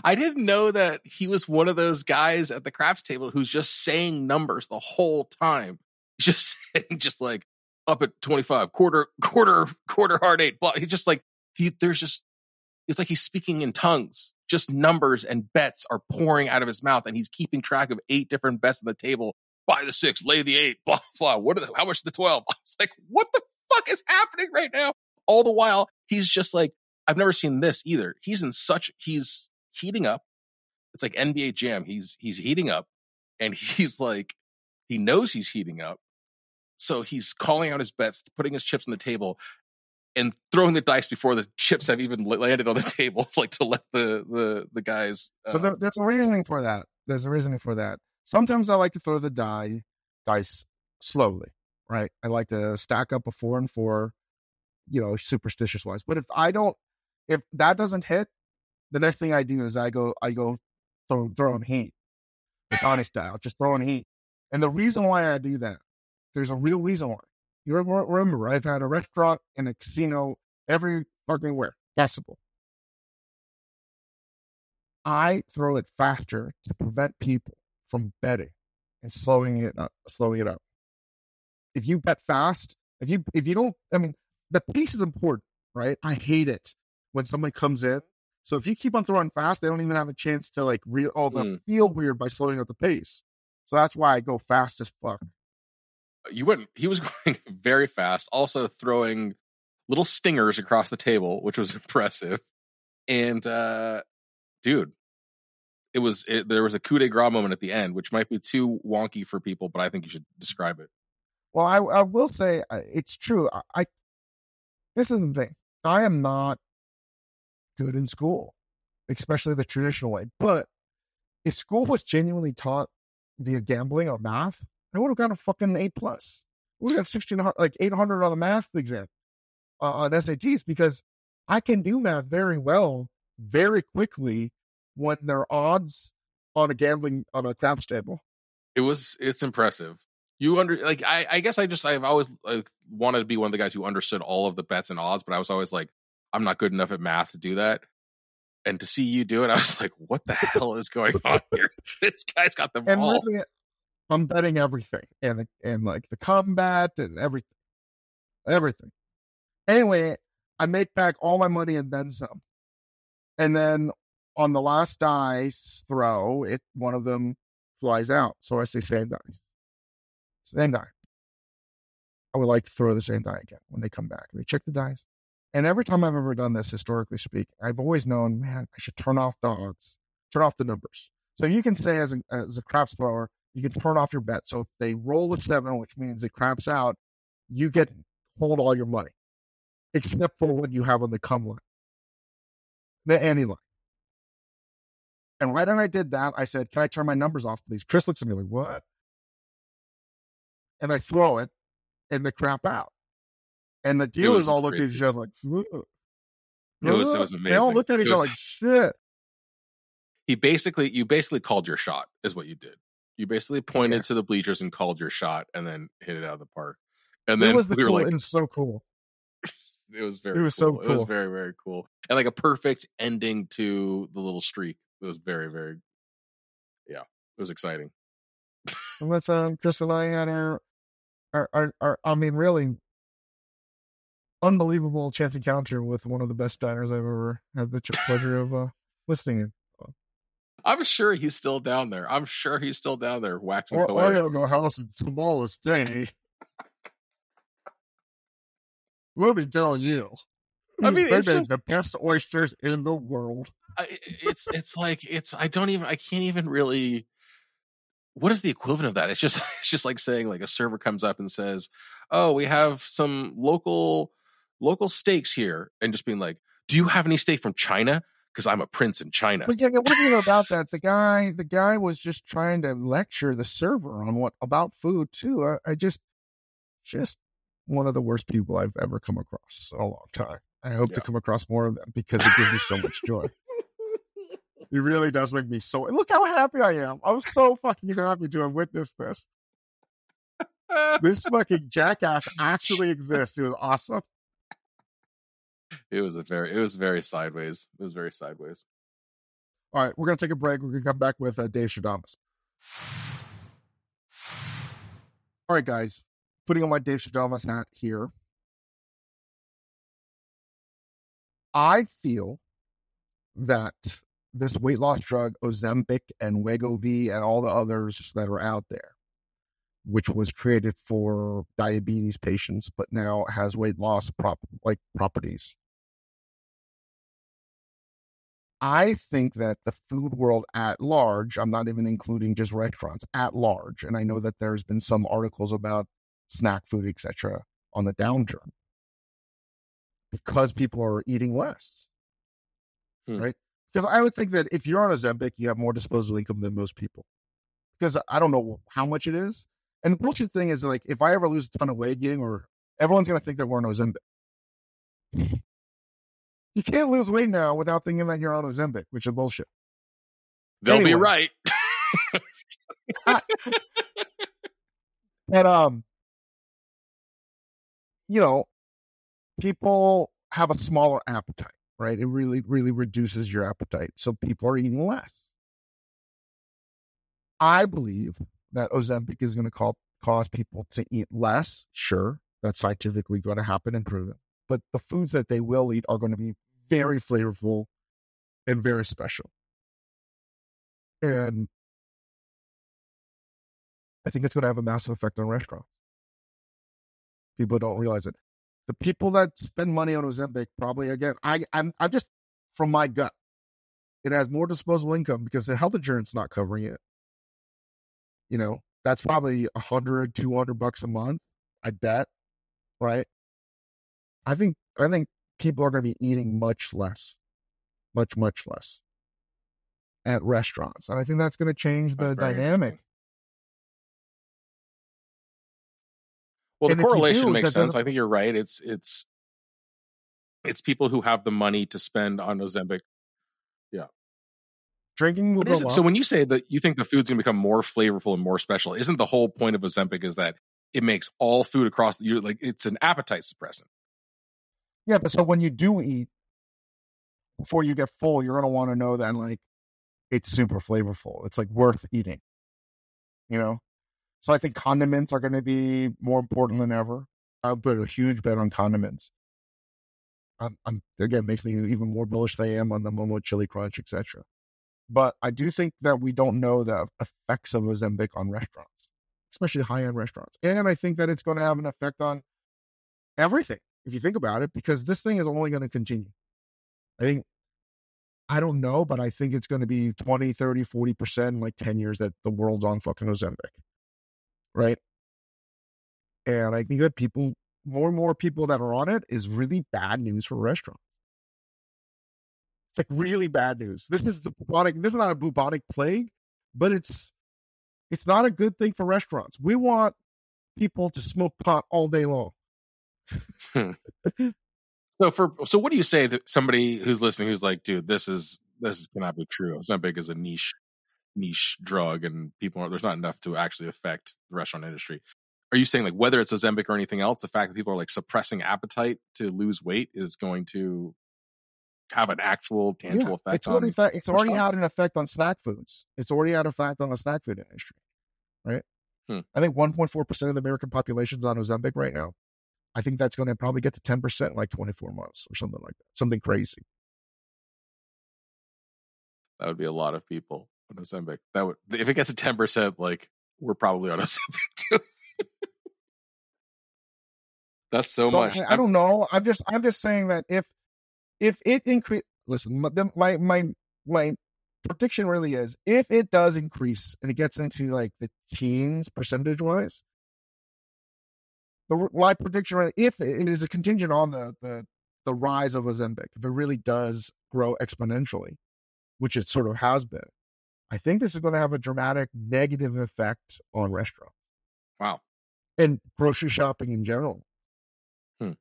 I didn't know that he was one of those guys at the craps table who's just saying numbers the whole time. Just <laughs> just like up at 25, quarter, quarter, quarter hard eight. Blah. He just like, he, there's just, it's like he's speaking in tongues. Just numbers and bets are pouring out of his mouth, and he's keeping track of eight different bets on the table. Buy the six, lay the eight, <laughs> blah, blah. What are the, how much the 12? <laughs> I was like, what the fuck is happening right now? All the while, he's just like, I've never seen this either. He's in such, he's heating up. It's like NBA Jam. He's he's heating up, and <laughs> he's like he knows he's heating up, so he's calling out his bets, putting his chips on the table, and throwing the dice before the chips have even landed on the <laughs> table, like to let the the the guys. So uh, there, there's a reasoning for that. There's a reasoning for that. Sometimes I like to throw the die dice slowly, right? I like to stack up a four and four, you know, superstitious wise. But if I don't, if that doesn't hit, the next thing I do is I go, I go throw throwing heat, Donnie <laughs> style, just throwing heat. And the reason why I do that, there's a real reason why. You remember, remember I've had a restaurant and a casino every fucking where possible. I throw it faster to prevent people from betting and slowing it up, slowing it up. If you bet fast, If you if you don't, I mean, the pace is important, right? I hate it when somebody comes in. So if you keep on throwing fast, they don't even have a chance to like real. Oh, they Mm. feel weird by slowing up the pace. So that's why I go fast as fuck. you went he was <laughs> going very fast also throwing little stingers across the table which was <laughs> impressive and uh dude it was it, there was a coup de grace moment at the end which might be too wonky for people but i think you should describe it Well, I, I will say uh, it's true. I, I this is the thing. I am not good in school, especially the traditional way. But if school was genuinely taught via gambling or math, I would have got a fucking eight plus. We got sixteen hundred, like eight hundred on the math exam uh, on SATs because I can do math very well, very quickly when there are odds on a gambling on a craps table. it was it's impressive you under like i i guess i just i've always like wanted to be one of the guys who understood all of the bets and odds but i was always like i'm not good enough at math to do that and to see you do it i was <laughs> like what the <laughs> hell is going on here <laughs> this guy's got them and all really, I'm betting everything and the, and like the combat and everything, everything. Anyway, I make back all my money and then some. And then on the last dice throw, it one of them flies out. So I say same dice, same die. I would like to throw the same die again when they come back. They check the dice, and every time I've ever done this, historically speaking, I've always known, man, I should turn off the odds, turn off the numbers. So you can say as a as a craps thrower, you can turn off your bet. So if they roll a seven, which means it craps out, you get hold all your money, except for what you have on the come line, the any line. And right when I did that, I said, "Can I turn my numbers off, please?" Chris looks at me like, "What?" And I throw it, and they crap out. And the dealers was all look at each other like. It was- it was They all amazing. looked at each other like, "Shit." he basically you basically called your shot is what you did you basically pointed Yeah. to the bleachers and called your shot and then hit it out of the park and then It was <laughs> the we cool. like it was so cool. <laughs> it was very it was so cool. it was very very cool and like a perfect ending to the little streak it was very very yeah it was exciting Unless um, Chris and I had our, our, our, our, I mean, really unbelievable chance encounter with one of the best diners I've ever had the pleasure of uh, listening in. i'm sure he's still down there i'm sure he's still down there waxing Or, away I have a house in Tomales Bay. Let me tell you. I mean, they it's just- the best oysters in the world. I, it's it's like it's I don't even I can't even really what is the equivalent of that? It's just <laughs> it's just like saying like a server comes up and says, "Oh, we have some local local steaks here," and just being like, "Do you have any steak from China? Because I'm a prince in China." But yeah, it wasn't even about that. The guy, the guy was just trying to lecture the server on what about food too. I, I just, just one of the worst people I've ever come across in a long time. I hope to come across more of them because it gives me so much joy. <laughs> It really does make me so. Look how happy I am. I'm so fucking happy to have witnessed this. This fucking jackass actually exists. It was awesome. It was a very it was very sideways. It was very sideways. All right, we're gonna take a break. We're gonna come back with uh, Dave Stradamus. All right, guys, putting on my Dave Stradamus hat here. I feel that this weight loss drug, Ozempic and Wegovy, and all the others that are out there, which was created for diabetes patients, but now has weight loss prop like properties. I think that the food world at large, I'm not even including just restaurants at large, and I know that there's been some articles about snack food, etc., on the downturn because people are eating less, Hmm. right? Because I would think that if you're on Ozempic, you have more disposable income than most people. Because I don't know how much it is, and the bullshit thing is like if I ever lose a ton of weight gain, or everyone's gonna think that we're on Ozempic. <laughs> You can't lose weight now without thinking that you're on Ozempic, which is bullshit. They'll be right. And um, you know, people have a smaller appetite, right? It really, really reduces your appetite, so people are eating less. I believe that Ozempic is going to call, cause people to eat less. Sure, that's scientifically going to happen and proven. But the foods that they will eat are going to be very flavorful and very special. And I think it's going to have a massive effect on restaurants. People don't realize it. The people that spend money on Ozempic probably again, I I'm I'm just from my gut. It has more disposable income because the health insurance not covering it. You know, that's probably a hundred, two hundred bucks a month. I bet, right? I think I think people are going to be eating much less, much much less at restaurants, and I think that's going to change the dynamic. Well, And the correlation do, makes sense. I think you're right. It's it's it's people who have the money to spend on Ozempic. Yeah. Drinking will go. So when you say that you think the food's gonna become more flavorful and more special, isn't the whole point of Ozempic is that it makes all food across the you like it's an appetite suppressant. Yeah, but so when you do eat, before you get full, you're gonna want to know that like it's super flavorful. It's like worth eating. You know? So I think condiments are gonna be more important than ever. I put a huge bet on condiments. I'm, I'm again makes me even more bullish than I am on the Momo chili crunch, etc. But I do think that we don't know the effects of Ozempic on restaurants, especially high end restaurants. And I think that it's going to have an effect on everything if you think about it, because this thing is only going to continue. I think, I don't know, but I think it's going to be 20, 30, 40% in like 10 years that the world's on fucking Ozempic. Right. And I think that people, more and more people that are on it is really bad news for restaurants. It's like really bad news. This is the bubonic, this is not a bubonic plague, but it's, it's not a good thing for restaurants. We want people to smoke pot all day long. <laughs> So for so what do you say to somebody who's listening who's like, dude, this is this cannot be true. Ozempic is a niche niche drug and people are, there's not enough to actually affect the restaurant industry. Are you saying like whether it's Ozempic or anything else, the fact that people are like suppressing appetite to lose weight is going to have an actual tangible effect it's already on fa- it's already had an effect on snack foods. It's already had an effect on the snack food industry, right? Hmm. I think 1.4 percent of the American population is on Ozempic right now. I think that's going to probably get to 10 percent in like 24 months or something like that. Something crazy. that would be a lot of people on Ozempic. That would if it gets to ten percent, like we're probably on <laughs> Ozempic too. That's so, So much. I, I don't know. I'm just I'm just saying that if if it increase, listen, my my my my prediction really is if it does increase and it gets into like the teens percentage wise. The my prediction if it is a contingent on the the the rise of Ozempic, if it really does grow exponentially, which it sort of has been, I think this is going to have a dramatic negative effect on restaurants Wow. and grocery shopping in general. Hmm.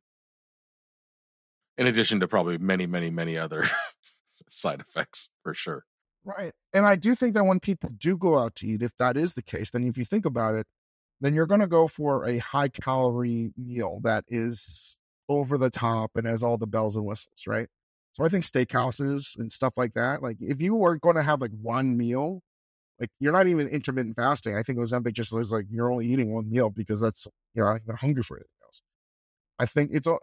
In addition to probably many, many, many other <laughs> side effects for sure. Right. And I do think that when people do go out to eat, if that is the case, then if you think about it, then you're going to go for a high calorie meal that is over the top and has all the bells and whistles, right? So I think steakhouses and stuff like that, like if you were going to have like one meal, like you're not even intermittent fasting. I think Ozempic just is like you're only eating one meal because that's you're not even hungry for anything else. I think it's a.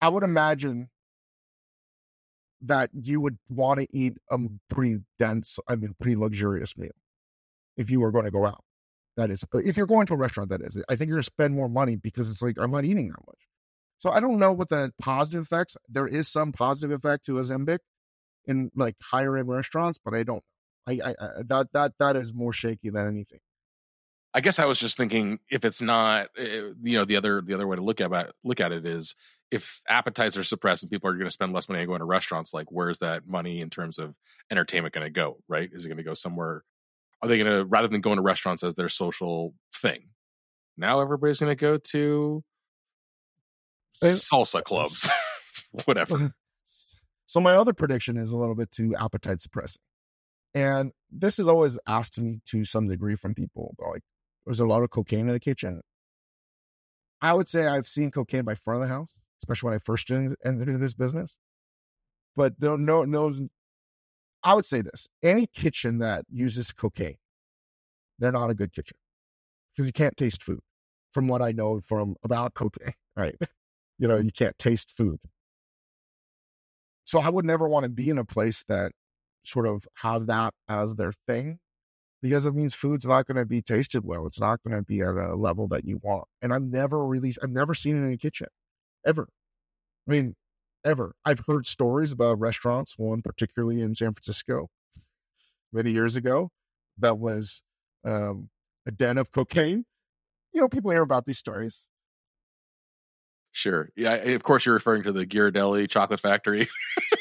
I would imagine that you would want to eat a pretty dense, I mean, pretty luxurious meal if you were going to go out. That is, if you're going to a restaurant, that is. I think you're going to spend more money because it's like, I'm not eating that much. So I don't know what the positive effects, there is some positive effect to Ozempic in like higher end restaurants, but I don't, I, I, I that, that, that is more shaky than anything. I guess I was just thinking if it's not, eh, you know, the other the other way to look at it, look at it is if appetites are suppressed and people are going to spend less money on going to restaurants, like where's that money in terms of entertainment going to go? Right? Is it going to go somewhere? Are they going to rather than going to restaurants as their social thing? Now everybody's going to go to salsa <laughs> clubs, <laughs> whatever. So my other prediction is a little bit too appetite suppressing. And this is always asked me to some degree from people. Like, there's a lot of cocaine in the kitchen. I would say I've seen cocaine by front of the house, especially when I first entered into this business. But no, no, no. I would say this: any kitchen that uses cocaine, they're not a good kitchen because you can't taste food. from what I know from about cocaine, <laughs> right? You know, you can't taste food. So I would never want to be in a place that sort of has that as their thing because it means food's not going to be tasted well. It's not going to be at a level that you want. And I've never really, I've never seen it in a kitchen ever. I mean, ever. I've heard stories about restaurants, one particularly in San Francisco many years ago, that was um, a den of cocaine. You know, people hear about these stories. Sure. Yeah. Of course, you're referring to the Ghirardelli chocolate factory.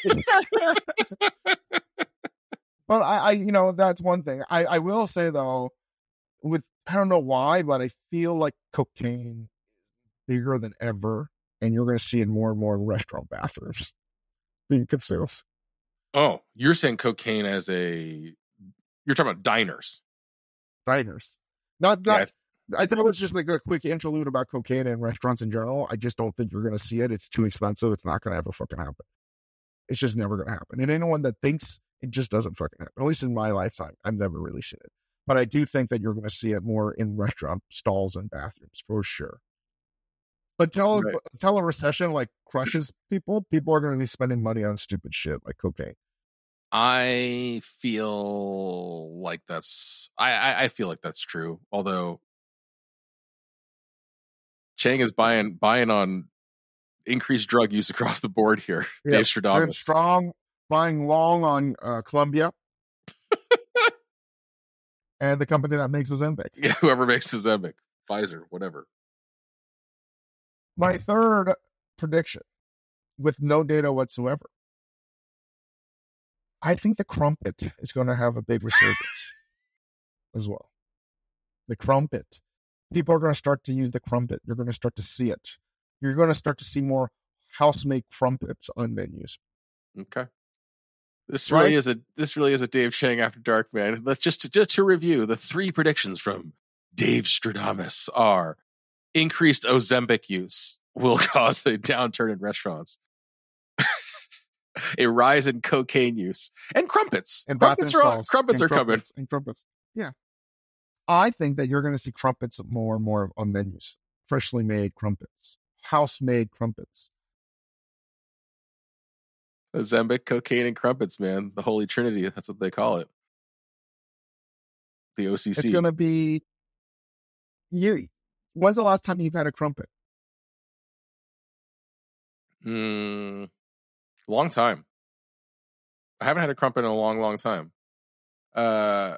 <laughs> but I, I, you know, that's one thing. I, I will say though, with I don't know why, but I feel like cocaine is bigger than ever, and you're going to see it more and more in restaurant bathrooms <laughs> being consumed. Oh, you're saying cocaine as a you're talking about diners. Diners. Not not Yeah, I thought it was just like a quick interlude about cocaine and restaurants in general. I just don't think you're going to see it. It's too expensive. It's not going to ever fucking happen. It's just never going to happen. And anyone that thinks it just doesn't fucking happen, at least in my lifetime, I've never really seen it. But I do think that you're going to see it more in restaurant stalls and bathrooms for sure. Until Right. until a recession like crushes people, people are going to be spending money on stupid shit like cocaine. I feel like that's I, I I feel like that's true. Although Chang is buying buying on increased drug use across the board here. <laughs> Yeah, Dave Stradamus. strong, buying long on uh, Colombia. <laughs> and the company that makes Ozempic. Yeah, whoever makes the Zembic, Pfizer, whatever. My third prediction, with no data whatsoever, I think the crumpet is going to have a big resurgence as well. The crumpet. People are going to start to use the crumpet. You're going to start to see it. You're going to start to see more house-made crumpets on menus. Okay. This really Right? is a this really is a Dave Chang after dark, man. Let's just to, just to review the three predictions from Dave Stradamus are increased Ozempic use will <laughs> cause a downturn in restaurants, a rise in cocaine use, and crumpets. and crumpets are stalls. crumpets And are coming. And crumpets. Yeah. I think that you're going to see crumpets more and more on menus. Freshly made crumpets, house made crumpets. Ozempic, cocaine, and crumpets, man. The Holy Trinity. That's what they call it. The OCC. It's going to be you. When's the last time you've had a crumpet? Mm, long time. I haven't had a crumpet in a long, long time. Uh,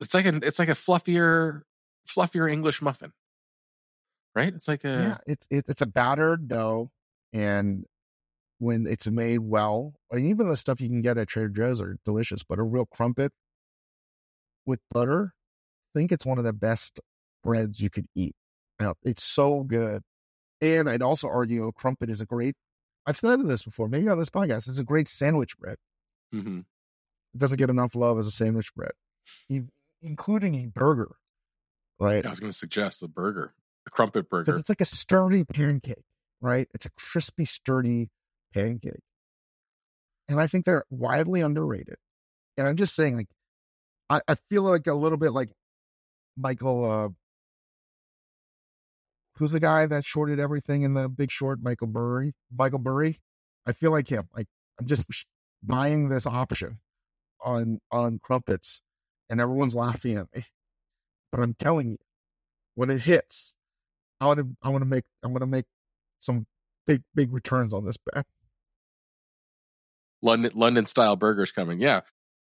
it's like a it's like a fluffier, fluffier English muffin, right? It's like a yeah, it's it, it's a battered dough, and when it's made well, and even the stuff you can get at Trader Joe's are delicious. But a real crumpet with butter, I think it's one of the best breads you could eat. Now, it's so good, and I'd also argue a crumpet is a great. I've said this before, maybe on this podcast. It's a great sandwich bread. Mm-hmm. It doesn't get enough love as a sandwich bread, including a burger, right? I was going to suggest the burger, the crumpet burger. because it's like a sturdy pancake, right? It's a crispy, sturdy pancake. And I think they're widely underrated. And I'm just saying, like, I, I feel like a little bit like Michael, uh, who's the guy that shorted everything in the big short? Michael Burry. Michael Burry. I feel like him. Like, I'm just buying this option on on crumpets and everyone's laughing at me. But I'm telling you, when it hits, I want to I want to make I want to make some big big returns on this bet. London London style burgers coming. Yeah.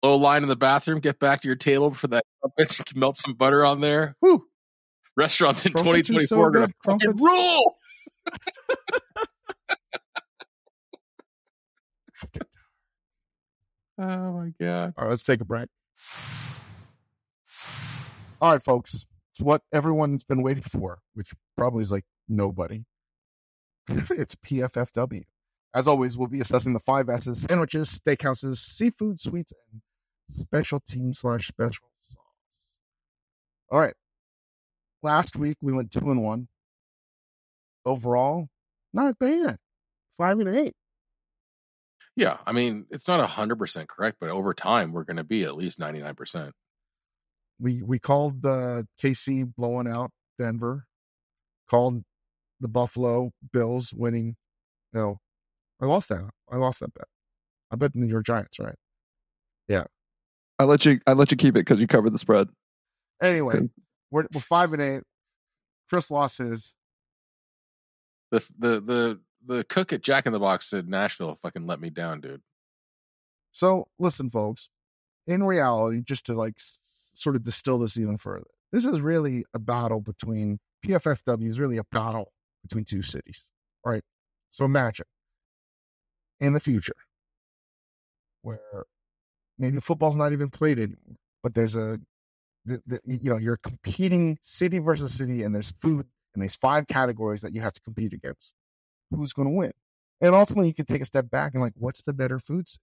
Low line in the bathroom. Get back to your table for that. You can <laughs> melt some butter on there. Whoo! Restaurants in Crumpets are 2024 so are going to good. fucking rule. <laughs> Oh my god. All right, let's take a break. All right, folks. It's what everyone's been waiting for, which probably is like nobody. <laughs> it's PFFW. As always, we'll be assessing the five S's sandwiches, steakhouses, seafood, sweets, and special team slash special sauce. All right. Last week we went two and one. Overall, not bad. Five and eight. Yeah, I mean, it's not 100% correct, but over time we're going to be at least 99%. we we called uh, the KC blowing out Denver, called the Buffalo Bills winning. No, I lost that. I lost that bet. I bet the New York Giants, right? Yeah. I let you. I let you keep it because you covered the spread. Anyway, <laughs> we're, we're five and eight. Chris lost his. The the the the cook at Jack in the Box said Nashville fucking let me down, dude. So listen, folks. In reality, just to like s- sort of distill this even further, this is really a battle between PFFW is really a battle between two cities, right? So imagine in the future where maybe football's not even played anymore, but there's a the, the, you know you're competing city versus city, and there's food, and there's five categories that you have to compete against. Who's going to win? And ultimately, you can take a step back and like, what's the better foods?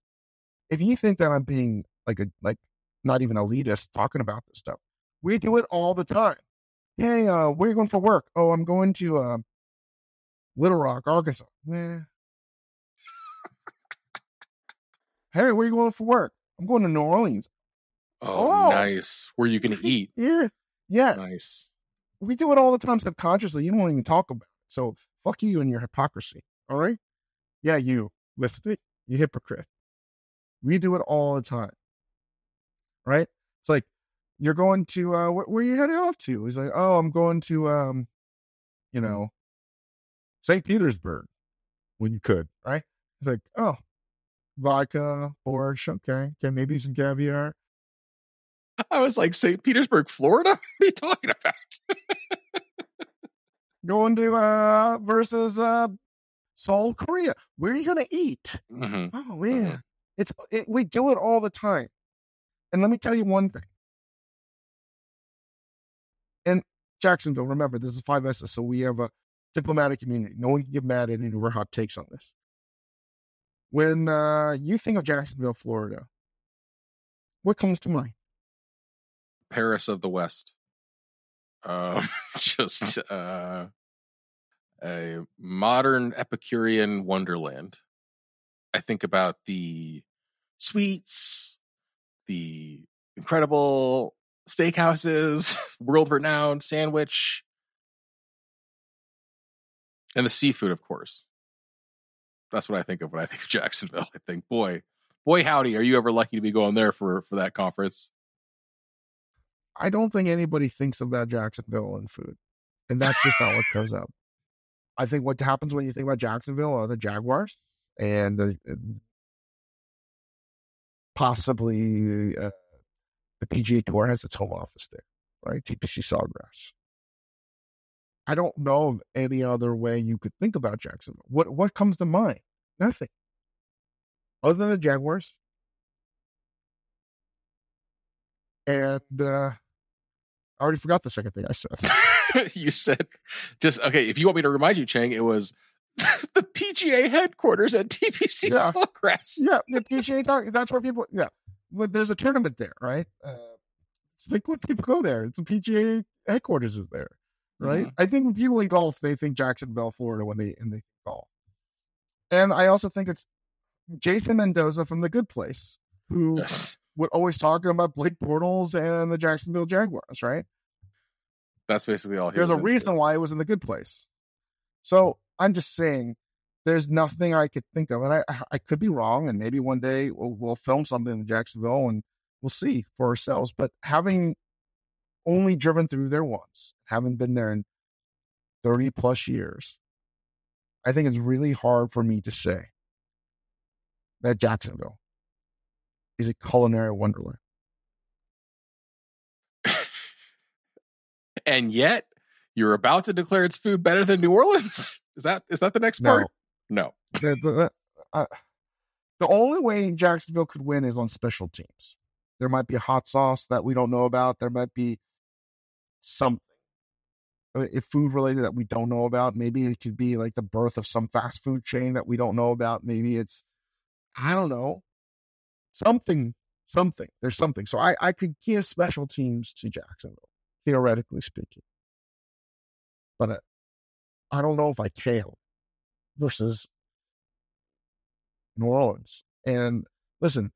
If you think that I'm being like a like not even elitist talking about this stuff, we do it all the time. Hey, uh, where are you going for work? Oh, I'm going to uh, Little Rock, Arkansas. Meh. <laughs> hey, where are you going for work? I'm going to New Orleans. Oh, Oh. nice. Where you gonna <laughs> eat? Yeah, yeah. nice. we do it all the time subconsciously. You don't even talk about it. So fuck you and your hypocrisy. All right? Yeah, you listening, you hypocrite. We do it all the time. Right? It's like you're going to uh where, where you headed off to? He's like, Oh, I'm going to um, you know, St. Petersburg when you could, right? He's like, Oh, vodka, borscht, okay, okay, maybe some caviar. <laughs> I was like St. Petersburg, Florida. <laughs> What are you talking about? <laughs> Going to uh versus uh Seoul, Korea. Where are you gonna eat? hmm Oh man, it's it, we do it all the time. And let me tell you one thing. In Jacksonville, remember this is five S's, so we have a diplomatic community. No one can get mad at any of our hot takes on this. When uh, you think of Jacksonville, Florida, what comes to mind? Paris of the West. Um, <laughs> just uh, a modern Epicurean wonderland. I think about the sweets, the incredible steakhouses, <laughs> world renowned sandwich, and the seafood, of course. That's what I think of when I think of Jacksonville. I think, boy, boy, howdy, are you ever lucky to be going there for for that conference? I don't think anybody thinks about Jacksonville and food, and that's just not what comes up. I think what happens when you think about Jacksonville are the Jaguars and the possibly uh, the PGA Tour has its home office there, right? TPC Sawgrass. I don't know of any other way you could think about Jacksonville. What what comes to mind? Nothing. Other than the Jaguars. And uh I already forgot the second thing I said. <laughs> you said just okay. If you want me to remind you, Chang, it was <laughs> the PGA headquarters at TPC Yeah. Sawgrass. yeah, the PGA. That's where people. Yeah, but there's a tournament there, right? Uh, it's like when people go there. It's the PGA headquarters is there, right? Mhm. I think when people in golf, they think Jacksonville, Florida, when they and they golf. And I also think it's Jason Mendoza from The Good Place, who Yes, would always talking about Blake Bortles and the Jacksonville Jaguars, right? that's basically all. he There's a reason why it was in the good place. So I'm just saying, there's nothing I could think of, and I I could be wrong, and maybe one day we'll, we'll film something in Jacksonville and we'll see for ourselves. But having only driven through there once, having been there in 30 plus years, I think it's really hard for me to say that Jacksonville is a culinary wonderland. <laughs> and yet you're about to declare its food better than New Orleans. <laughs> Is that is that the next No. part? No. the, the, uh, the only way Jacksonville could win is on special teams. There might be a hot sauce that we don't know about. There might be something uh, if food related that we don't know about. Maybe it could be like the birth of some fast food chain that we don't know about. Maybe it's I don't know something. Something there's something. So I I could give special teams to Jacksonville theoretically speaking, but uh, I don't know if I can versus New Orleans. And listen,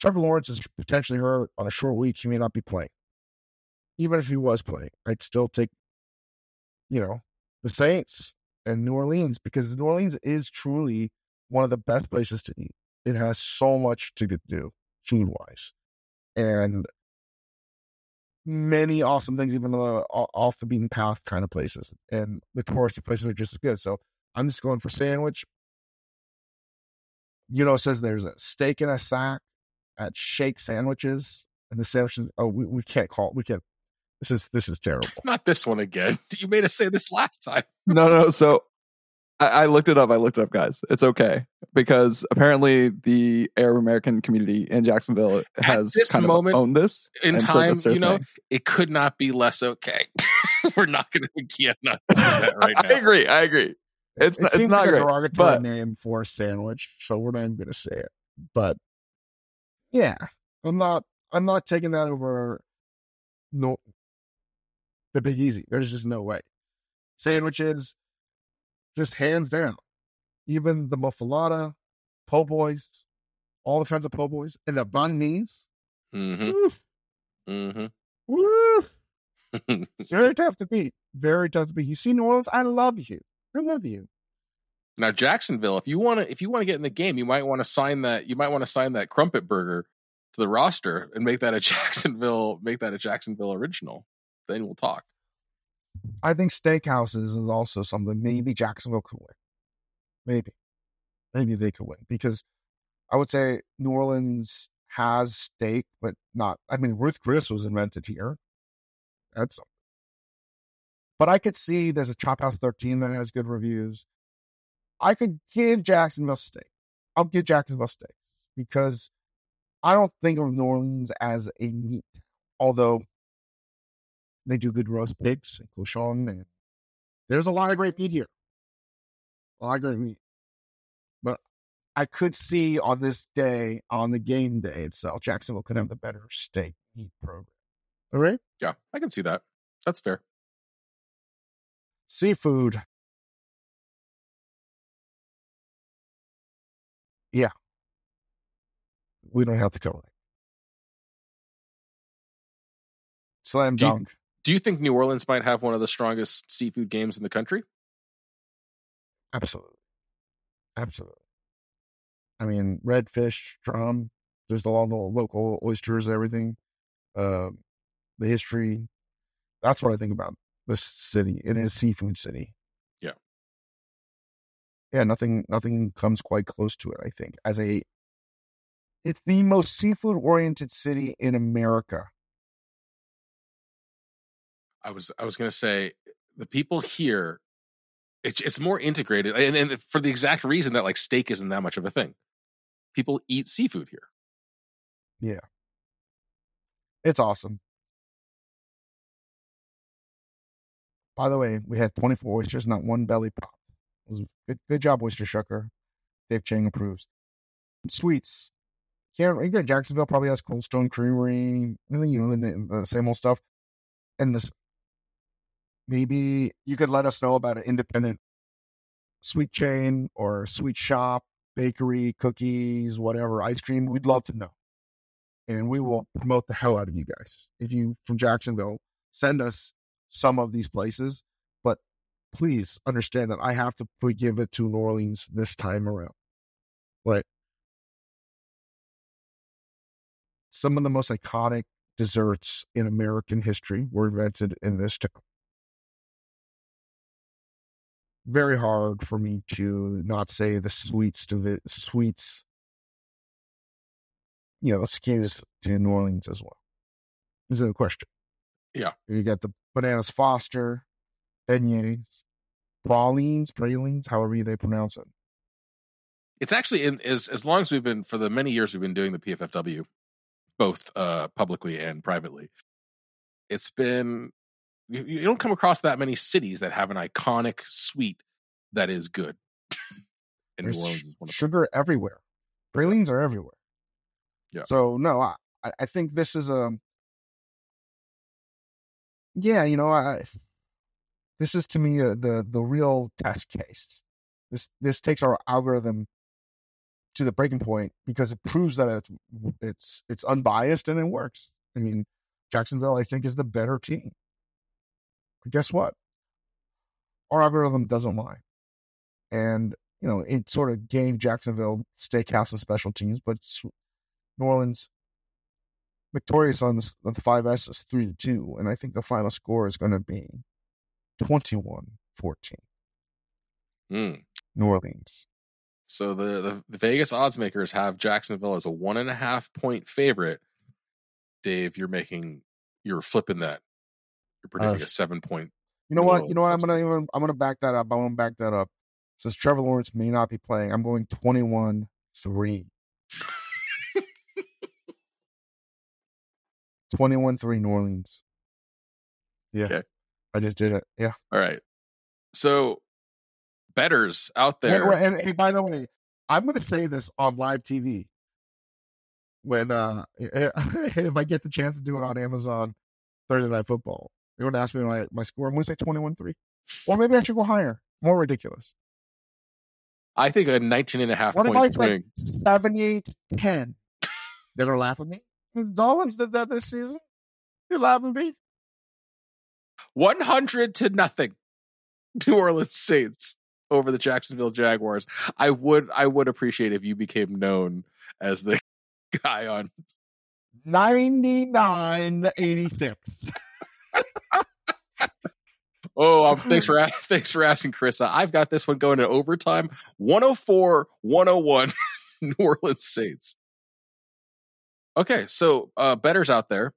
Trevor Lawrence is potentially hurt on a short week. He may not be playing. Even if he was playing, I'd still take you know, the Saints and New Orleans because New Orleans is truly one of the best places to eat. It has so much to do food wise, and many awesome things, even though uh, off the beaten path kind of places, and the touristy places are just as good. So I'm just going for sandwich. You know, it says there's a steak in a sack at Sheik Sandwiches, and the sandwiches. Oh, we, we can't call. We can't. This is this is terrible. Not this one again. <laughs> You made us say this last time. no, no. So I, I, looked it up. I looked it up, guys. It's okay because apparently the Arab American community in Jacksonville has this kind moment of owned this in time. So you know, thing. it could not be less okay. <laughs> We're not going to can't not <laughs> that right now. I agree. I agree. It's it not, it's not like great, a derogatory but, name for a sandwich, so we're not even going to say it. But yeah, I'm not. I'm not taking that over. No, the Big Easy. There's just no way. Sandwiches, just hands down. Even the muffuletta, po' boys, all the kinds of po' boys, and the banh mi's. Mm-hmm. Mm-hmm. <laughs> It's very tough to beat. Very tough to beat. You see New Orleans, I love you. I love you. Now Jacksonville, if you want to, if you want to get in the game, you might want to sign that. You might want to sign that crumpet burger to the roster and make that a <laughs> Jacksonville, make that a Jacksonville original. Then we'll talk. I think steakhouses is also something maybe Jacksonville could win. Maybe, maybe they could win because I would say New Orleans has steak, but not. I mean, Ruth Chris was invented here. That's something. But I could see there's a Chop House 13 that has good reviews. I could give Jacksonville steak. I'll give Jacksonville steaks because I don't think of New Orleans as a meat, although they do good roast mm-hmm. pigs and cochon, and there's a lot of great meat here. A lot of great meat. But I could see on this day, on the game day itself, Jacksonville could have the better steak meat program. All right? Yeah, I can see that. That's fair. Seafood. Yeah. We don't have to cover it. Slam dunk. Do you think New Orleans might have one of the strongest seafood games in the country? Absolutely. Absolutely. I mean, redfish, drum, just all the local oysters, everything. Uh, the history. That's what I think about this city. It is seafood city. Yeah. Yeah, nothing nothing comes quite close to it, I think. As a it's the most seafood oriented city in America. I was I was going to say the people here, it's it's more integrated, and, and for the exact reason that like steak isn't that much of a thing. People eat seafood here. Yeah. It's awesome. By the way, we had 24 oysters, not one belly pop. It was good, good job, Oyster Shucker. Dave Chang approves. Sweets. Can't again, Jacksonville probably has Cold Stone Creamery, and you know the, the same old stuff. And this, maybe you could let us know about an independent sweet chain or sweet shop, bakery, cookies, whatever, ice cream. We'd love to know. And we will promote the hell out of you guys. If you from Jacksonville, send us some of these places. But please understand that I have to give it to New Orleans this time around. Like some of the most iconic desserts in American history were invented in this town. Very hard for me to not say the sweets to the sweets, you know, skews to New Orleans as well. Is it a question? Yeah. You got the bananas Foster, beignets, pralines, pralines, however they pronounce it. It's actually in as as long as we've been for the many years we've been doing the PFFW, both uh publicly and privately. It's been you, you don't come across that many cities that have an iconic sweet that is good. <laughs> and There's Orleans sh- is one of sugar everywhere. Pralines are everywhere. Yeah. So no, I I- think this is a yeah, you know, I this is to me uh, the the real test case. This this takes our algorithm to the breaking point because it proves that it's it's it's unbiased and it works. I mean, Jacksonville, I think, is the better team. But guess what? our algorithm doesn't lie. And, you know, it sort of gave Jacksonville steakhouse and special teams, but New Orleans victorious on the, the 5S is 3 to 2. And I think the final score is going to be 21 14. Mm. New Orleans. So the, the, the Vegas odds makers have Jacksonville as a one and a half point favorite. Dave, you're making you're flipping that. You're predicting Uh, a seven point. You know what? You know what? I'm gonna even I'm gonna back that up. I'm gonna back that up. Since Trevor Lawrence may not be playing, I'm going 21 3. <laughs> 21 3 New Orleans. Yeah. Okay. I just did it. Yeah. All right. So bettors out there. wait, and hey, by the way, I'm gonna say this on live TV when uh <laughs> if I get the chance to do it on Amazon Thursday Night Football. You're gonna ask me my, my score. I'm gonna say 21 3. Or maybe I should go higher. More ridiculous. I think a 19 and a half What point swing. said 78 10? They're gonna laugh at me. The Dolphins did that this season. They laugh at me. 100 to nothing. New Orleans Saints over the Jacksonville Jaguars. I would I would appreciate if you became known as the <laughs> guy on 99 86. Oh, um, thanks for <laughs> <laughs> thanks for asking, Chris. I've got this one going to overtime. 104 101 <laughs> New Orleans Saints. Okay, so uh bettors out there.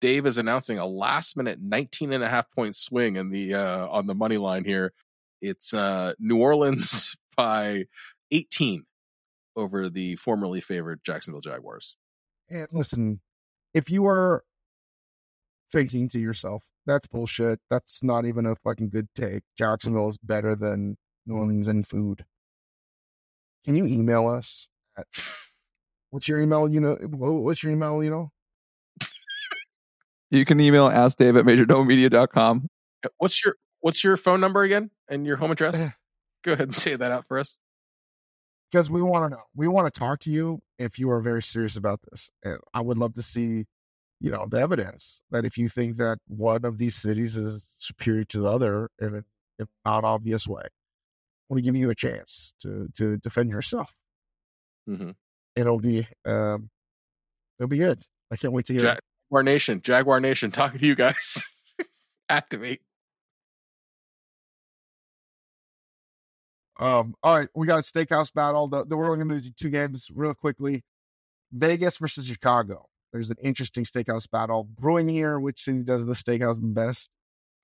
Dave is announcing a last minute 19 and a half point swing in the uh on the money line here. It's uh New Orleans by 18 over the formerly favored Jacksonville Jaguars. And listen, if you are thinking to yourself, that's bullshit. That's not even a fucking good take. Jacksonville is better than New Orleans in food. Can you email us at <laughs> what's your email? You know, what's your email? You know, You can email askdave at majordomomedia.com. What's your what's your phone number again and your home address? Go ahead and say that out for us. because we want to know. We want to talk to you if you are very serious about this. And I would love to see, you know, the evidence that if you think that one of these cities is superior to the other in an in not obvious way, I want to give you a chance to to defend yourself. Mm-hmm. It'll be um, it'll be good. I can't wait to hear. it. Jaguar Nation, Jaguar Nation, talking to you guys. <laughs> Activate. Um, all right, we got a steakhouse battle. The, the we're only going to do two games real quickly. Vegas versus Chicago. There's an interesting steakhouse battle brewing here. Which city does the steakhouse the best?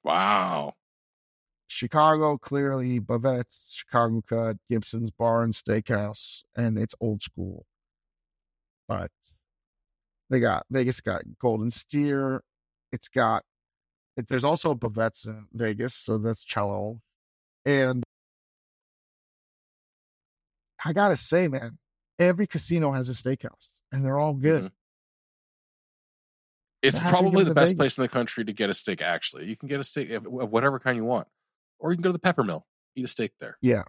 Wow. Chicago, clearly Bavette's, Chicago Cut, Gibson's Bar and Steakhouse, and it's old school. But they got Vegas got Golden Steer. It's got it, there's also Bavette's in Vegas, so that's cello. And I gotta say, man, every casino has a steakhouse, and they're all good. Mhm. It's probably the best Vegas. place in the country to get a steak, actually. You can get a steak of whatever kind you want. Or you can go to the Pepper Mill, eat a steak there. Yeah,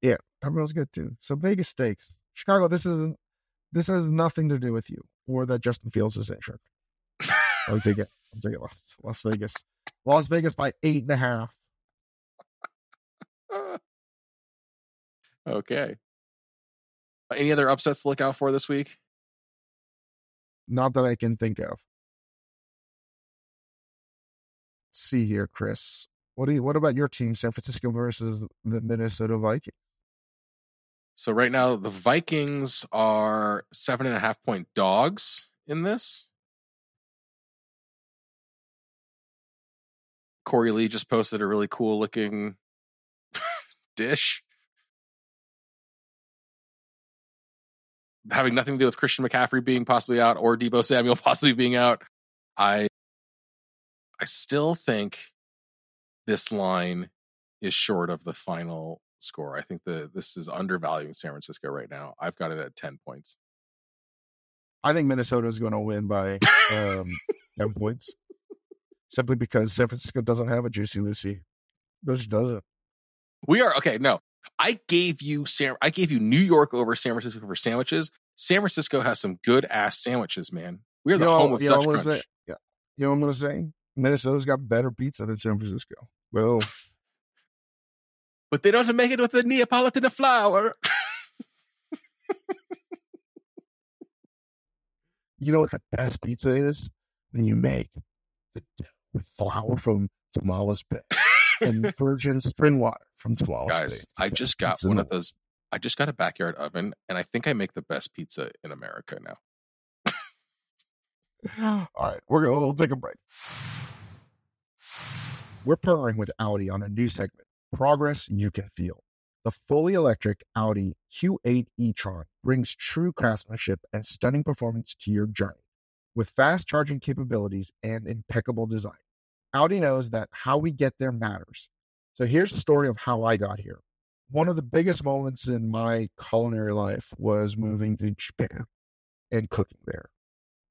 yeah, Peppermill's good too. So Vegas steaks, Chicago. This isn't. This has nothing to do with you or that Justin Fields is injured. I would take it. I'll take it. Las, Las Vegas. Las Vegas by eight and a half. <laughs> okay. Any other upsets to look out for this week? Not that I can think of. See here, Chris. What do you? What about your team, San Francisco versus the Minnesota Vikings? So right now the Vikings are seven and a half point dogs in this. Corey Lee just posted a really cool looking <laughs> dish. Having nothing to do with Christian McCaffrey being possibly out or Deebo Samuel <laughs> possibly being out. I I still think this line is short of the final score. I think the this is undervaluing San Francisco right now. I've got it at 10 points. I think Minnesota is going to win by um, ten points, simply because San Francisco doesn't have a juicy Lucy. This doesn't. We are okay. No, I gave you San. I gave you New York over San Francisco for sandwiches. San Francisco has some good ass sandwiches, man. We are the You know- home of you know Dutch Crunch. Yeah. You know what I'm going to say? Minnesota's got better pizza than San Francisco. Well, but they don't make it with the Neapolitan flour. You know what the best pizza is? When you make the with flour from Tomales Bay and <laughs> virgin spring water from Tomales Bay. Guys, It's I just got one of those. I just got a backyard oven, and I think I make the best pizza in America now. <gasps> All right, we're gonna we'll take a break. We're partnering with Audi on a new segment, Progress You Can Feel. The fully electric Audi Q8 e-tron brings true craftsmanship and stunning performance to your journey. With fast charging capabilities and impeccable design, Audi knows that how we get there matters. So here's the story of how I got here. One of the biggest moments in my culinary life was moving to Japan and cooking there.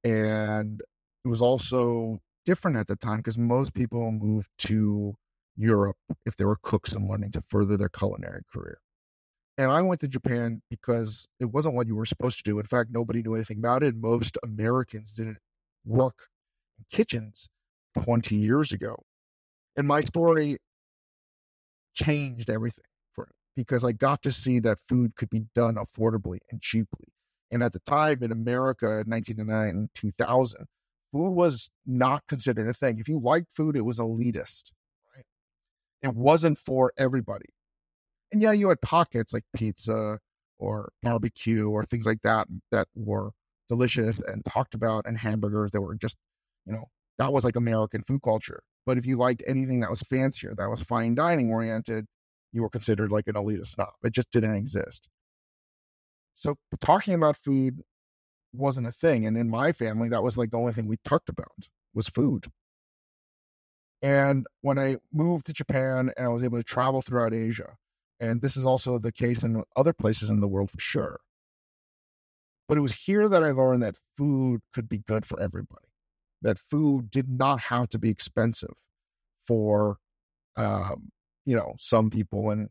And it was also different at the time because most people moved to Europe if they were cooks and wanting to further their culinary career. And I went to Japan because it wasn't what you were supposed to do. In fact, nobody knew anything about it. Most Americans didn't work in kitchens 20 years ago. And my story changed everything for me because I got to see that food could be done affordably and cheaply. And at the time in America, 1999 and 2000, food was not considered a thing. If you liked food, it was elitist. Right? It wasn't for everybody. And yeah, you had pockets like pizza or barbecue or things like that that were delicious and talked about, and hamburgers that were just, you know, that was like American food culture. But if you liked anything that was fancier, that was fine dining oriented, you were considered like an elitist snob. It just didn't exist. So talking about food wasn't a thing. And in my family, that was like the only thing we talked about was food. And when I moved to Japan and I was able to travel throughout Asia, and this is also the case in other places in the world for sure. But it was here that I learned that food could be good for everybody, that food did not have to be expensive for, um, you know, some people. And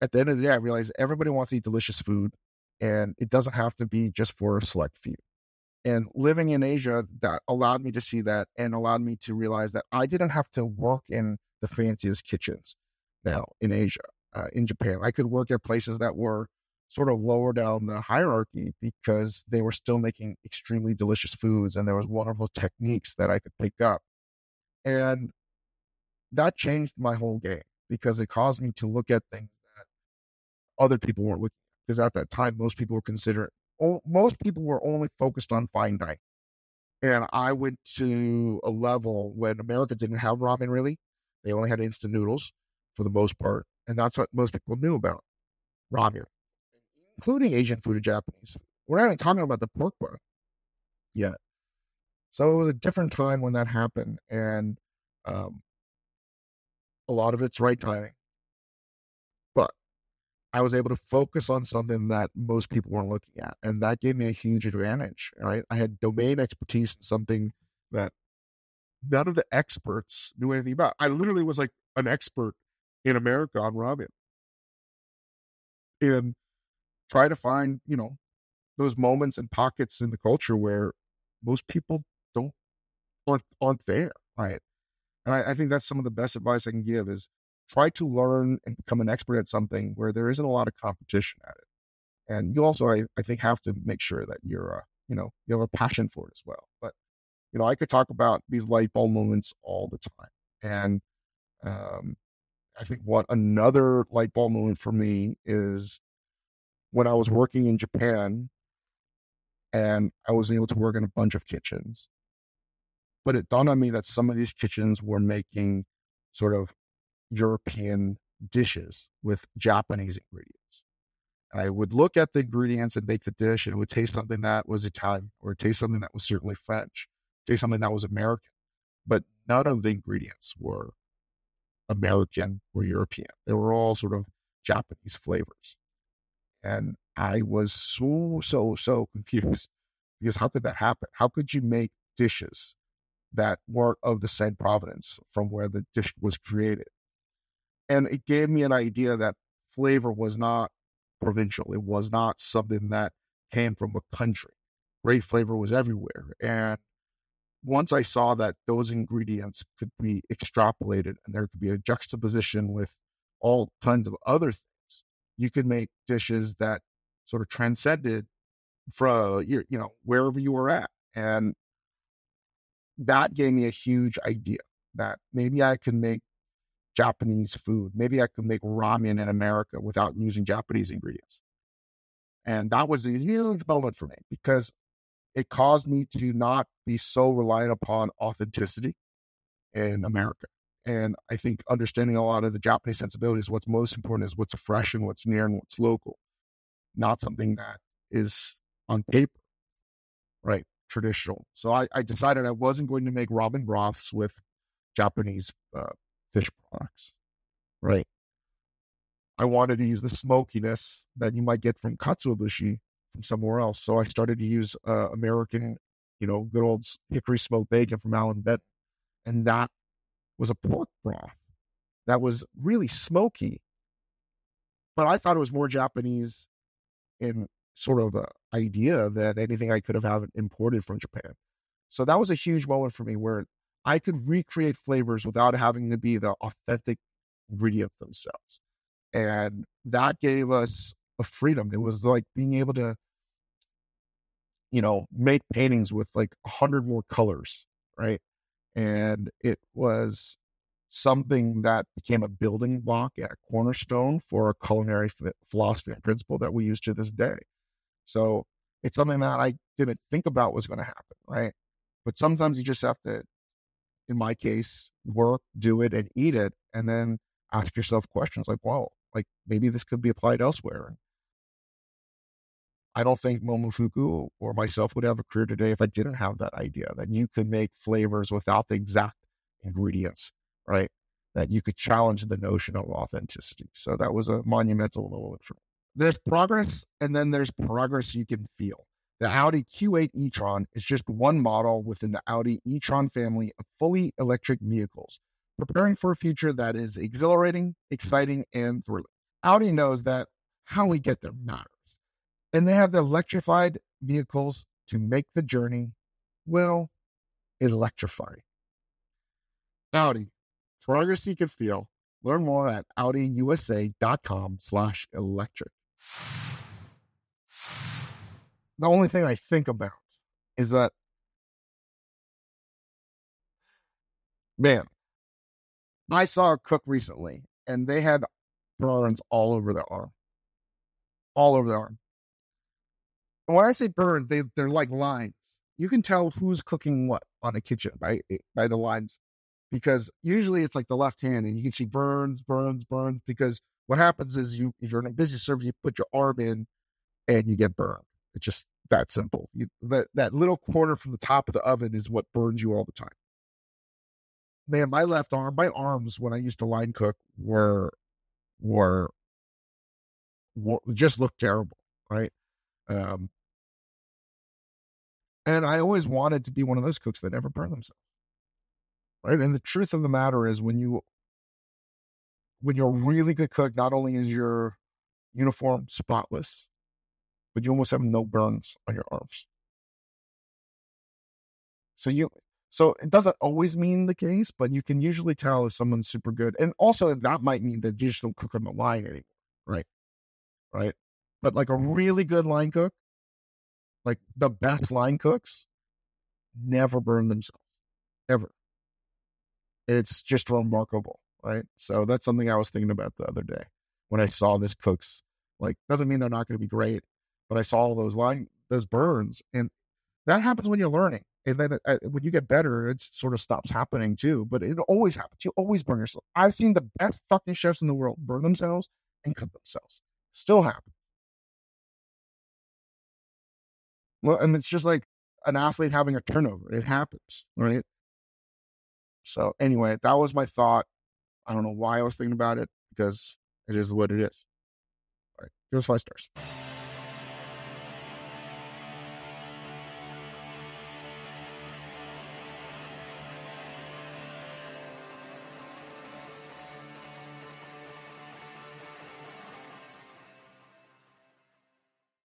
at the end of the day, I realized everybody wants to eat delicious food and it doesn't have to be just for a select few. And living in Asia, that allowed me to see that and allowed me to realize that I didn't have to work in the fanciest kitchens now in Asia, uh, in Japan. I could work at places that were sort of lower down the hierarchy because they were still making extremely delicious foods and there was wonderful techniques that I could pick up. And that changed my whole game because it caused me to look at things that other people weren't looking. Because at that time, most people were considering most people were only focused on fine dining. And I went to a level when America didn't have ramen really. They only had instant noodles for the most part. And that's what most people knew about ramen, including Asian food and Japanese food. We're not even talking about the pork bun yet. So it was a different time when that happened. And um, a lot of it's right timing. I was able to focus on something that most people weren't looking at. And that gave me a huge advantage. Right. I had domain expertise in something that none of the experts knew anything about. I literally was like an expert in America on ramen. And try to find, you know, those moments and pockets in the culture where most people don't aren't aren't there. Right. And I, I think that's some of the best advice I can give is try to learn and become an expert at something where there isn't a lot of competition at it. And you also, I, I think, have to make sure that you're, uh, you know, you have a passion for it as well. But, you know, I could talk about these light bulb moments all the time. And um, I think what another light bulb moment for me is when I was working in Japan and I was able to work in a bunch of kitchens. But it dawned on me that some of these kitchens were making sort of European dishes with Japanese ingredients. And I would look at the ingredients and make the dish, and it would taste something that was Italian, or taste something that was certainly French, taste something that was American. But none of the ingredients were American or European. They were all sort of Japanese flavors. And I was so, so, so <laughs> confused because how could that happen? How could you make dishes that weren't of the same provenance from where the dish was created? And it gave me an idea that flavor was not provincial. It was not something that came from a country. Great flavor was everywhere. And once I saw that those ingredients could be extrapolated and there could be a juxtaposition with all kinds of other things. You could make dishes that sort of transcended from you know wherever you were at, and that gave me a huge idea that maybe I could make Japanese food. Maybe I could make ramen in America without using Japanese ingredients. And that was a huge moment for me because it caused me to not be so reliant upon authenticity in America. And I think understanding a lot of the Japanese sensibilities, what's most important is what's fresh and what's near and what's local, not something that is on paper, right? Traditional. So I, I decided I wasn't going to make ramen broths with Japanese uh, fish products, right? I wanted to use the smokiness that you might get from katsuobushi from somewhere else. So I started to use uh, American, you know, good old hickory smoked bacon from Allan Benton. And that was a pork broth that was really smoky. But I thought it was more Japanese in sort of a idea than anything I could have had imported from Japan. So that was a huge moment for me where I could recreate flavors without having to be the authentic ingredient themselves and that gave us a freedom. It was like being able to, you know, make paintings with like a hundred more colors, right? And it was something that became a building block and a cornerstone for a culinary philosophy and principle that we use to this day. So it's something that I didn't think about was going to happen, right? But sometimes you just have to, in my case, work, do it, and eat it, and then ask yourself questions like, "Whoa, like maybe this could be applied elsewhere. I don't think Momofuku or myself would have a career today if I didn't have that idea that you could make flavors without the exact ingredients, right? That you could challenge the notion of authenticity. So that was a monumental moment for me. There's progress, and then there's progress you can feel. The Audi Q8 e-tron is just one model within the Audi e-tron family of fully electric vehicles preparing for a future that is exhilarating, exciting, and thrilling. Audi knows that how we get there matters. And they have the electrified vehicles to make the journey, well, electrifying. Audi, progress you can feel. Learn more at AudiUSA.com slash electric. The only thing I think about is that, man, I saw a cook recently and they had burns all over their arm. All over their arm. And when I say burns, they, they're like lines. You can tell who's cooking what on a kitchen by eh, by the lines. Because usually it's like the left hand and you can see burns, burns, burns. Because what happens is you if you're in a busy server, you put your arm in and you get burned. It's just that simple. You, that that little corner from the top of the oven is what burns you all the time man, my left arm, my arms when I used to line cook were were, were just looked terrible, right? Um, and I always wanted to be one of those cooks that never burn themselves, right? And the truth of the matter is, when you when you're a really good cook, not only is your uniform spotless, but you almost have no burns on your arms. So you so it doesn't always mean the case, but you can usually tell if someone's super good. And also that might mean that you just don't cook on the line anymore. Right. Right. But like a really good line cook, like the best line cooks, never burn themselves. Ever. It's just remarkable. Right. So that's something I was thinking about the other day when I saw this cooks. Like, doesn't mean they're not going to be great, but I saw those line, those burns. And that happens when you're learning and then uh, when you get better, it sort of stops happening too. But it always happens. You always burn yourself. I've seen the best fucking chefs in the world burn themselves and cut themselves. Still happens. Well, and it's just like an athlete having a turnover. It happens, right? So anyway, that was my thought. I don't know why I was thinking about it because it is what it is. All right, give us five stars.